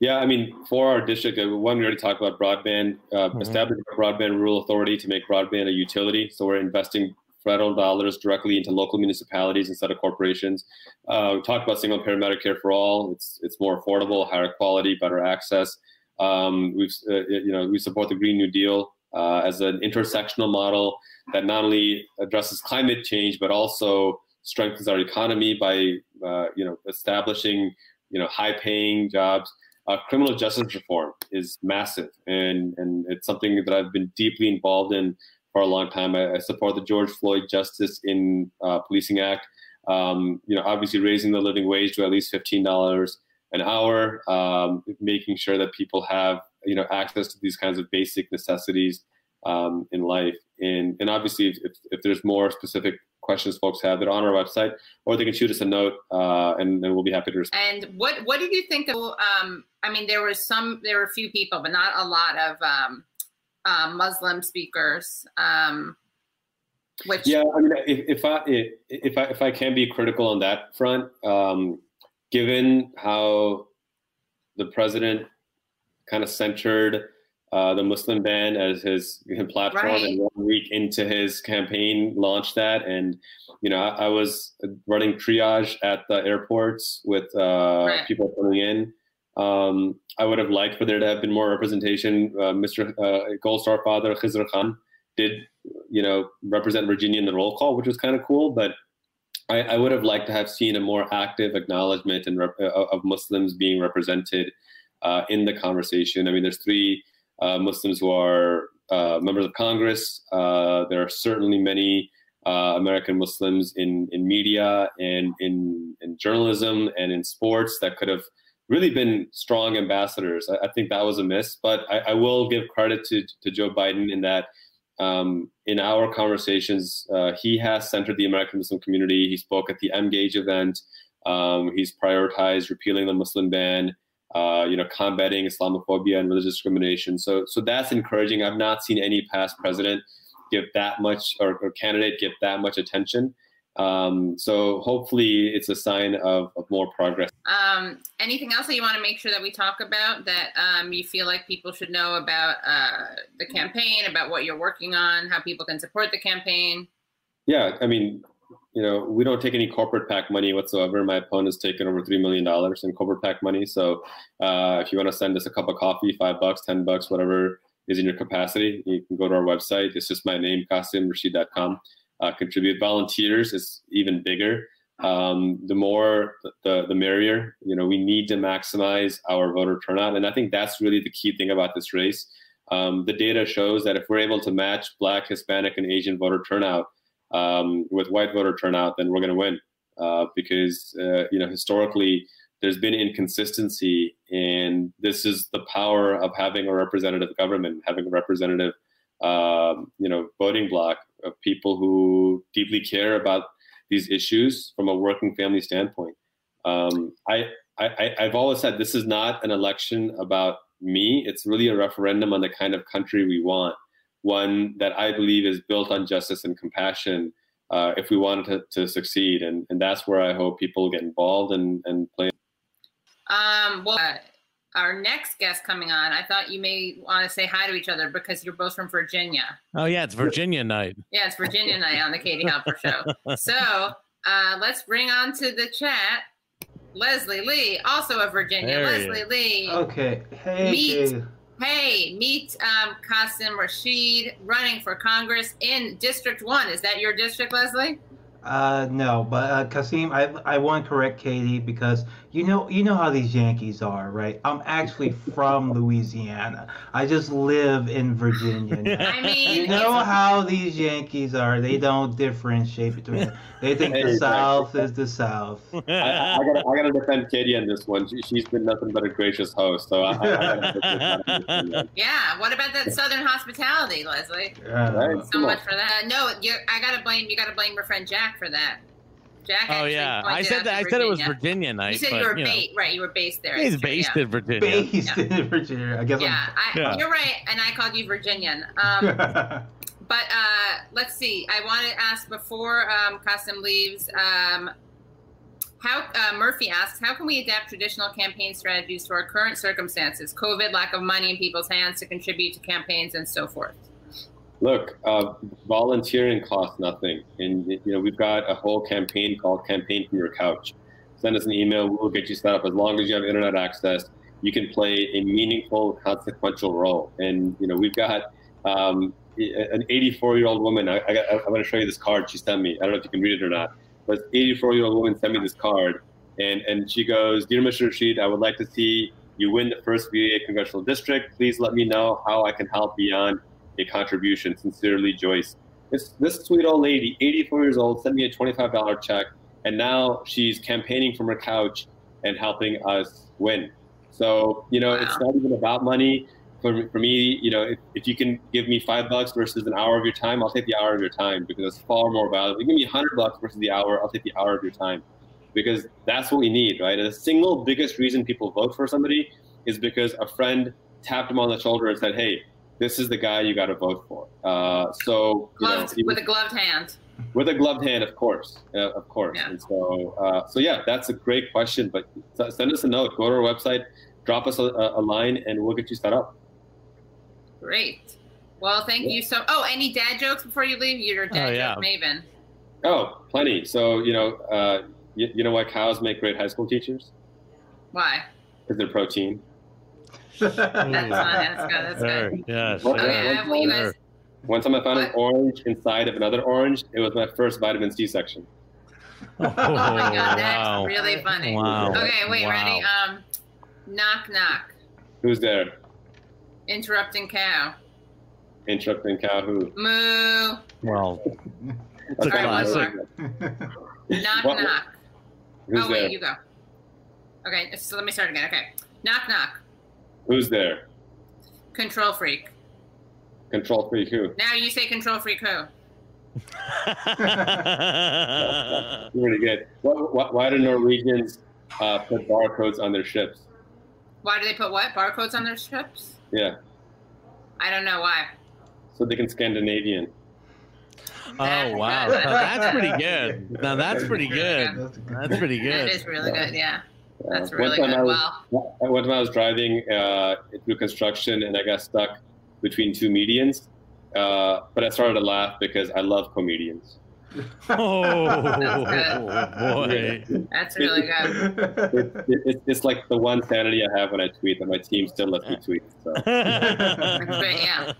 Speaker 3: Yeah, I mean, for our district, uh, one we already talked about broadband, uh,
Speaker 2: Mhm.
Speaker 3: establishing a broadband rural authority to make broadband a utility. So we're investing federal dollars directly into local municipalities instead of corporations. Uh, we talked about single payer Medicare for all. It's it's more affordable, higher quality, better access. Um, we've uh, you know we support the Green New Deal uh, as an intersectional model that not only addresses climate change but also strengthens our economy by uh, you know establishing you know high paying jobs uh, criminal justice reform is massive, and and it's something that I've been deeply involved in for a long time. I, I support the George Floyd Justice in uh, Policing Act. Um, you know, obviously raising the living wage to at least fifteen dollars an hour, um, making sure that people have you know access to these kinds of basic necessities um, in life, and and obviously if, if, there's more specific questions folks have, they're on our website, or they can shoot us a note, uh, and, and we'll be happy to respond.
Speaker 1: And what what did you think of? Um, I mean, there was some, there were a few people, but not a lot of um, uh, Muslim speakers. Um, which
Speaker 3: Yeah, I mean, if, if I if I if I can be critical on that front, um, given how the president kind of centered uh, the Muslim ban as his platform,
Speaker 1: Right.
Speaker 3: and one week into his campaign launched that, and you know, I, I was running triage at the airports with uh,
Speaker 1: Right.
Speaker 3: people coming in. Um, I would have liked for there to have been more representation. Uh, Mr. Uh, Gold Star father Khizr Khan did, you know, represent Virginia in the roll call, which was kind of cool. But I, I would have liked to have seen a more active acknowledgement and rep- uh, of Muslims being represented uh, in the conversation. I mean, there's three uh, Muslims who are uh, members of Congress. There are certainly many uh, American Muslims in in media and in in journalism and in sports that could have really been strong ambassadors. I, I think that was a miss, but I, I will give credit to to Joe Biden in that um, in our conversations, uh, he has centered the American Muslim community. He spoke at the Emgage event. Um, he's prioritized repealing the Muslim ban, uh, you know, combating Islamophobia and religious discrimination. So, so that's encouraging. I've not seen any past president give that much or, or candidate give that much attention. Um, so hopefully, it's a sign of, of more progress.
Speaker 1: um, anything else that you want to make sure that we talk about that um, you feel like people should know about uh, the campaign, about what you're working on, how people can support the campaign?
Speaker 3: Yeah, I mean, you know, we don't take any corporate PAC money whatsoever. My opponent's taken over three million dollars in corporate PAC money. So, uh, if you want to send us a cup of coffee, five bucks, ten bucks, whatever is in your capacity, you can go to our website. It's just my name, QasimRashid.com. Uh, contribute. Volunteers is even bigger. Um, the more, the the merrier. You know, we need to maximize our voter turnout, and I think that's really the key thing about this race. Um, the data shows that if we're able to match Black, Hispanic, and Asian voter turnout um, with white voter turnout, then we're going to win. Uh, because uh, you know historically there's been inconsistency, and this is the power of having a representative government, having a representative, um, you know, voting bloc of people who deeply care about these issues from a working family standpoint. Um, I, I, I've always said this is not an election about me. It's really a referendum on the kind of country we want, one that I believe is built on justice and compassion, uh, if we wanted to, to succeed. And, and that's where I hope people get involved and, and play.
Speaker 1: Um, well, our next guest coming on, I thought you may want to say hi to each other because you're both from Virginia.
Speaker 2: Oh yeah, it's Virginia night.
Speaker 1: Yeah, it's Virginia night on the Katie Halper Show. [LAUGHS] So uh, let's bring on to the chat Leslie Lee, also of Virginia.
Speaker 2: There
Speaker 1: Leslie Lee.
Speaker 9: Okay. Hey.
Speaker 1: Meet.
Speaker 9: Katie.
Speaker 1: Hey, meet um, Qasim Rashid running for Congress in District 1. Is that your district, Leslie?
Speaker 9: Uh, no, but uh, Qasim, I I want to correct Katie because you know you know how these Yankees are, right? I'm actually from Louisiana. I just live in Virginia. now.
Speaker 1: I mean,
Speaker 9: You know how these Yankees are. They don't differentiate between them. They think
Speaker 3: Hey,
Speaker 9: the
Speaker 3: Frank.
Speaker 9: South is the South.
Speaker 3: I, I, I gotta, I gotta defend Katie on this one. She, she's been nothing but a gracious host. So I, I, I gotta put this on her.
Speaker 1: yeah. What about that Southern hospitality, Leslie?
Speaker 9: Uh,
Speaker 3: Right.
Speaker 1: So
Speaker 3: Come on.
Speaker 1: much for that. No, you I gotta blame. You gotta blame your friend Jack for that. Jack.
Speaker 2: Oh
Speaker 1: actually
Speaker 2: yeah, I said that. I said it was
Speaker 1: Virginia.
Speaker 2: Virginia night.
Speaker 1: You said
Speaker 2: but,
Speaker 1: you were
Speaker 2: know,
Speaker 1: based, right? You were based there.
Speaker 2: He's based
Speaker 1: yeah.
Speaker 2: in Virginia.
Speaker 9: Based in Virginia. I guess
Speaker 1: Yeah, I,
Speaker 2: Yeah.
Speaker 1: you're right, and I called you Virginian. Um, [LAUGHS] but uh, let's see. I want to ask before um, Qasim leaves. Um, how uh, Murphy asks, how can we adapt traditional campaign strategies to our current circumstances? COVID, lack of money in people's hands to contribute to campaigns, and so forth.
Speaker 3: Look, uh, volunteering costs nothing, and you know we've got a whole campaign called "Campaign from Your Couch." Send us an email; we'll get you set up. As long as you have internet access, you can play a meaningful, consequential role. And you know we've got um, an 84-year-old woman. I, I, I'm going to show you this card she sent me. I don't know if you can read it or not, but 84-year-old woman sent me this card, and and she goes, "Dear Mr. Rashid, I would like to see you win the first VA congressional district. Please let me know how I can help beyond." A contribution. Sincerely, Joyce. This this sweet old lady, 84 years old, sent me a $25 check, and now she's campaigning from her couch and helping us win. So you know, it's not even about money. For, for me, you know, if, if you can give me five bucks versus an hour of your time, I'll take the hour of your time because it's far more valuable. If you give me hundred bucks versus the hour, I'll take the hour of your time because that's what we need, right? And the single biggest reason people vote for somebody is because a friend tapped them on the shoulder and said, "Hey, this is the guy you got to vote for." Uh, so you know,
Speaker 1: Gloved,
Speaker 3: even-
Speaker 1: with a gloved hand.
Speaker 3: with a gloved hand, of course, uh, of course.
Speaker 1: Yeah.
Speaker 3: And so, uh, so yeah, that's a great question. But send us a note. Go to our website, drop us a, a a line, and we'll get you set up.
Speaker 1: Great. Well, thank you so. Oh, any dad jokes before you leave? You're a dad
Speaker 2: Oh, yeah.
Speaker 1: joke maven.
Speaker 3: Oh, plenty. So you know, uh, you, you know why cows make great high school teachers?
Speaker 1: Why?
Speaker 3: Because they're protein.
Speaker 1: That's fine. That's good. That's
Speaker 2: There,
Speaker 1: good.
Speaker 2: yes.
Speaker 3: Okay,
Speaker 1: Okay, I have what guys.
Speaker 3: One time I found an orange inside of another orange. It was my first vitamin C section.
Speaker 2: Oh,
Speaker 1: Oh my god, that's
Speaker 2: wow.
Speaker 1: really funny.
Speaker 2: Wow.
Speaker 1: Okay, wait,
Speaker 2: Wow.
Speaker 1: ready? Um, knock knock.
Speaker 3: Who's there?
Speaker 1: Interrupting cow.
Speaker 3: Interrupting cow. Who?
Speaker 1: Moo.
Speaker 2: Well, it's a
Speaker 3: Okay,
Speaker 1: All right, one
Speaker 2: classic.
Speaker 1: Knock
Speaker 3: What-
Speaker 1: knock.
Speaker 3: Who's
Speaker 1: oh wait,
Speaker 3: there?
Speaker 1: you go. Okay, so let me start again. Okay, knock knock.
Speaker 3: Who's there?
Speaker 1: Control freak.
Speaker 3: Control freak. Who?
Speaker 1: Now you say control freak who? [LAUGHS]
Speaker 3: Really good. Why, why, why do Norwegians uh, put barcodes on their ships?
Speaker 1: Why do they put what barcodes on their ships?
Speaker 3: Yeah,
Speaker 1: I don't know why.
Speaker 3: so they can Scandinavian.
Speaker 2: oh wow, now that's pretty good. Now that's pretty [LAUGHS] good. That's pretty good.
Speaker 1: That is really good. Yeah, that's
Speaker 3: Uh,
Speaker 1: really
Speaker 3: one time
Speaker 1: good.
Speaker 3: I was,
Speaker 1: Well,
Speaker 3: one time I was driving uh, through construction and I got stuck between two medians. Uh, but I started to laugh because I love comedians. [LAUGHS]
Speaker 2: Oh
Speaker 1: That's
Speaker 2: boy.
Speaker 1: that's really good.
Speaker 3: It, it, it's it's like the one sanity I have when I tweet that my team still lets me tweet. So. [LAUGHS]
Speaker 1: But yeah,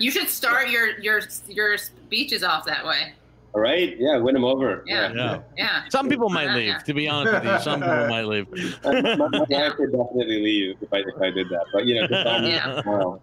Speaker 1: you should start your your your speeches off that way.
Speaker 3: All right, yeah, win them over.
Speaker 1: Yeah.
Speaker 2: Yeah.
Speaker 1: Yeah.
Speaker 2: Some people might leave. To be honest with you, [LAUGHS] some people might leave. [LAUGHS]
Speaker 3: My, my, my wife would definitely leave if I if I did that. But you know, just on
Speaker 1: Yeah. [LAUGHS]
Speaker 3: wow.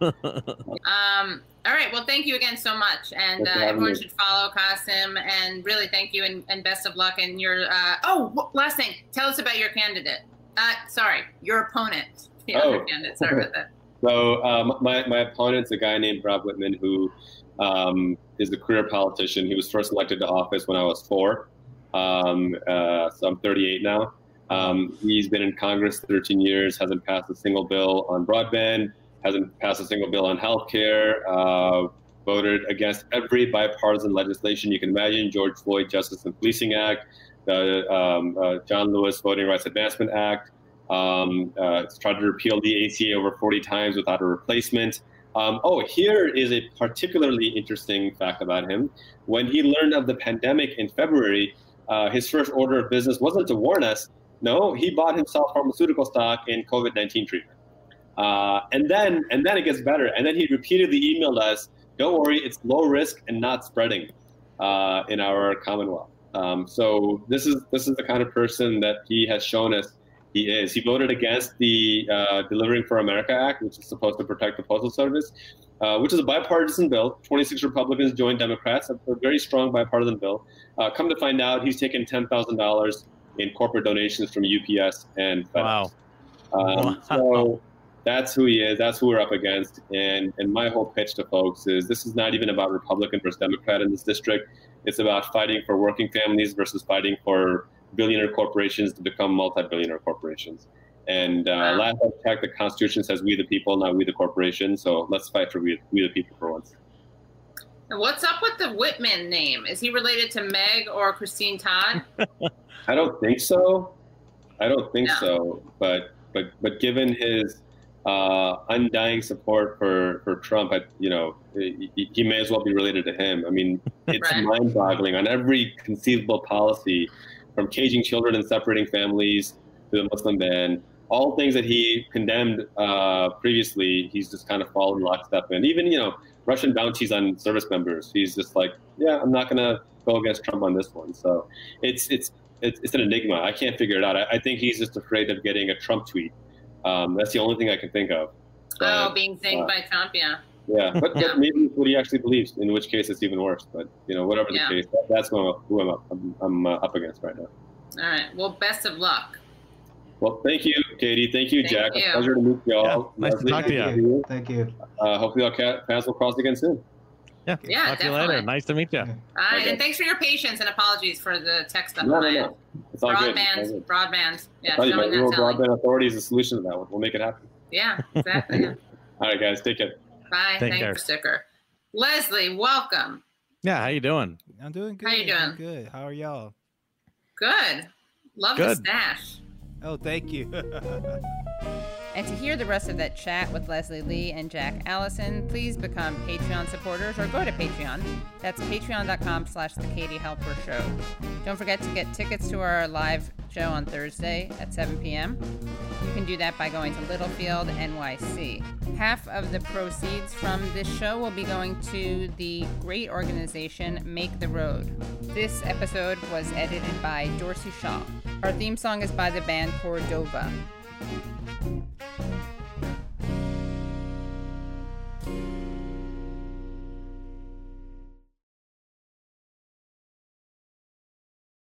Speaker 1: Um. All right. Well, thank you again so much, and uh, everyone
Speaker 3: me.
Speaker 1: should follow Qasim. And really, thank you, and, and best of luck. And your uh, oh, last thing, tell us about your candidate. Uh, sorry, your opponent. The
Speaker 3: Oh.
Speaker 1: other candidate. Sorry about that.
Speaker 3: So um, my my opponent's a guy named Rob Wittman who um, is a career politician. He was first elected to office when I was four. Um, uh, so I'm 38 now. Um, he's been in Congress 13 years, hasn't passed a single bill on broadband, hasn't passed a single bill on healthcare. Uh, voted against every bipartisan legislation you can imagine George Floyd Justice and Policing Act, the um, uh, John Lewis Voting Rights Advancement Act. Um, uh, it's tried to repeal the ACA over 40 times without a replacement. Um, oh, here is a particularly interesting fact about him. When he learned of the pandemic in February, uh, his first order of business wasn't to warn us. No, he bought himself pharmaceutical stock in COVID 19 treatment. Uh, and then, and then it gets better. And then he repeatedly emailed us, "Don't worry, it's low risk and not spreading uh, in our Commonwealth." Um, so this is this is the kind of person that he has shown us he is. He voted against the uh, Delivering for America Act, which is supposed to protect the Postal Service, uh, which is a bipartisan bill. 26 Republicans joined Democrats, a, a very strong bipartisan bill. Uh, come to find out, he's taken $10,000 in corporate donations from UPS and FedEx.
Speaker 2: Wow.
Speaker 3: Um,
Speaker 2: Wow.
Speaker 3: So that's who he is. That's who we're up against. And and my whole pitch to folks is this is not even about Republican versus Democrat in this district. It's about fighting for working families versus fighting for billionaire corporations to become multi-billionaire corporations. And uh, last I checked, the Constitution says "we the people," not "we the corporation." So let's fight for we, we the people for once.
Speaker 1: And what's up with the Whitman name? Is he related to Meg or Christine Todd? [LAUGHS]
Speaker 3: I don't think so. I don't think
Speaker 1: No.
Speaker 3: so. But but but given his uh, undying support for for Trump, I, you know, he, he may as well be related to him. I mean, it's
Speaker 1: Right.
Speaker 3: mind-boggling on every conceivable policy, from caging children and separating families to the Muslim ban. All things that he condemned uh, previously, he's just kind of followed lockstep in. Even you know, Russian bounties on service members. He's just like, yeah, I'm not gonna go against Trump on this one. So it's it's it's, it's an enigma. I can't figure it out. I, I think he's just afraid of getting a Trump tweet. Um, that's the only thing I can think of.
Speaker 1: oh, being zinged
Speaker 3: uh,
Speaker 1: by Trump, yeah.
Speaker 3: Yeah, but,
Speaker 1: Yeah.
Speaker 3: but [LAUGHS] maybe it's what he actually believes. In which case, it's even worse. But you know, whatever the
Speaker 1: Yeah.
Speaker 3: case, that, that's who I'm, who I'm, up, I'm, I'm uh, up against right now.
Speaker 1: All right. Well, best of luck.
Speaker 3: Well, thank you, Katie. Thank you,
Speaker 1: Thank
Speaker 3: Jack.
Speaker 1: you.
Speaker 3: A pleasure to meet you all.
Speaker 2: Yeah, nice to talk to
Speaker 3: good
Speaker 2: you.
Speaker 3: you.
Speaker 9: Thank you.
Speaker 3: Uh, hopefully, our ca- paths will cross again soon.
Speaker 2: Yeah.
Speaker 1: Yeah,
Speaker 2: Talk to you
Speaker 1: definitely.
Speaker 2: later. Nice to meet you.
Speaker 1: All right.
Speaker 3: Okay.
Speaker 1: And thanks for your patience and apologies for the text stuff.
Speaker 3: No,
Speaker 1: on
Speaker 3: no, no. It's all good.
Speaker 1: Broadband,
Speaker 3: good.
Speaker 1: broadband. Yeah,
Speaker 3: I tell you, my rural broadband authority is the solution to that one. We'll make it happen.
Speaker 1: Yeah, exactly. yeah. [LAUGHS]
Speaker 3: All right, guys, take care.
Speaker 1: Bye.
Speaker 2: Take
Speaker 1: Thank
Speaker 2: care.
Speaker 1: you sticker. Leslie, welcome.
Speaker 2: Yeah. How you doing?
Speaker 10: I'm doing good.
Speaker 1: How you
Speaker 10: I'm
Speaker 1: doing?
Speaker 10: good. How are y'all?
Speaker 1: Good. Love the
Speaker 2: Good.
Speaker 1: stash.
Speaker 10: Oh, thank you. [LAUGHS]
Speaker 1: And to hear the rest of that chat with Leslie Lee and Jack Allison, please become Patreon supporters or go to Patreon. That's patreon.com slash the Katie Halper Show. Don't forget to get tickets to our live show on Thursday at 7 p.m. You can do that by going to Littlefield, NYC. Half of the proceeds from this show will be going to the great organization Make the Road. This episode was edited by Dorsey Shaw. Our theme song is by the band Cordova.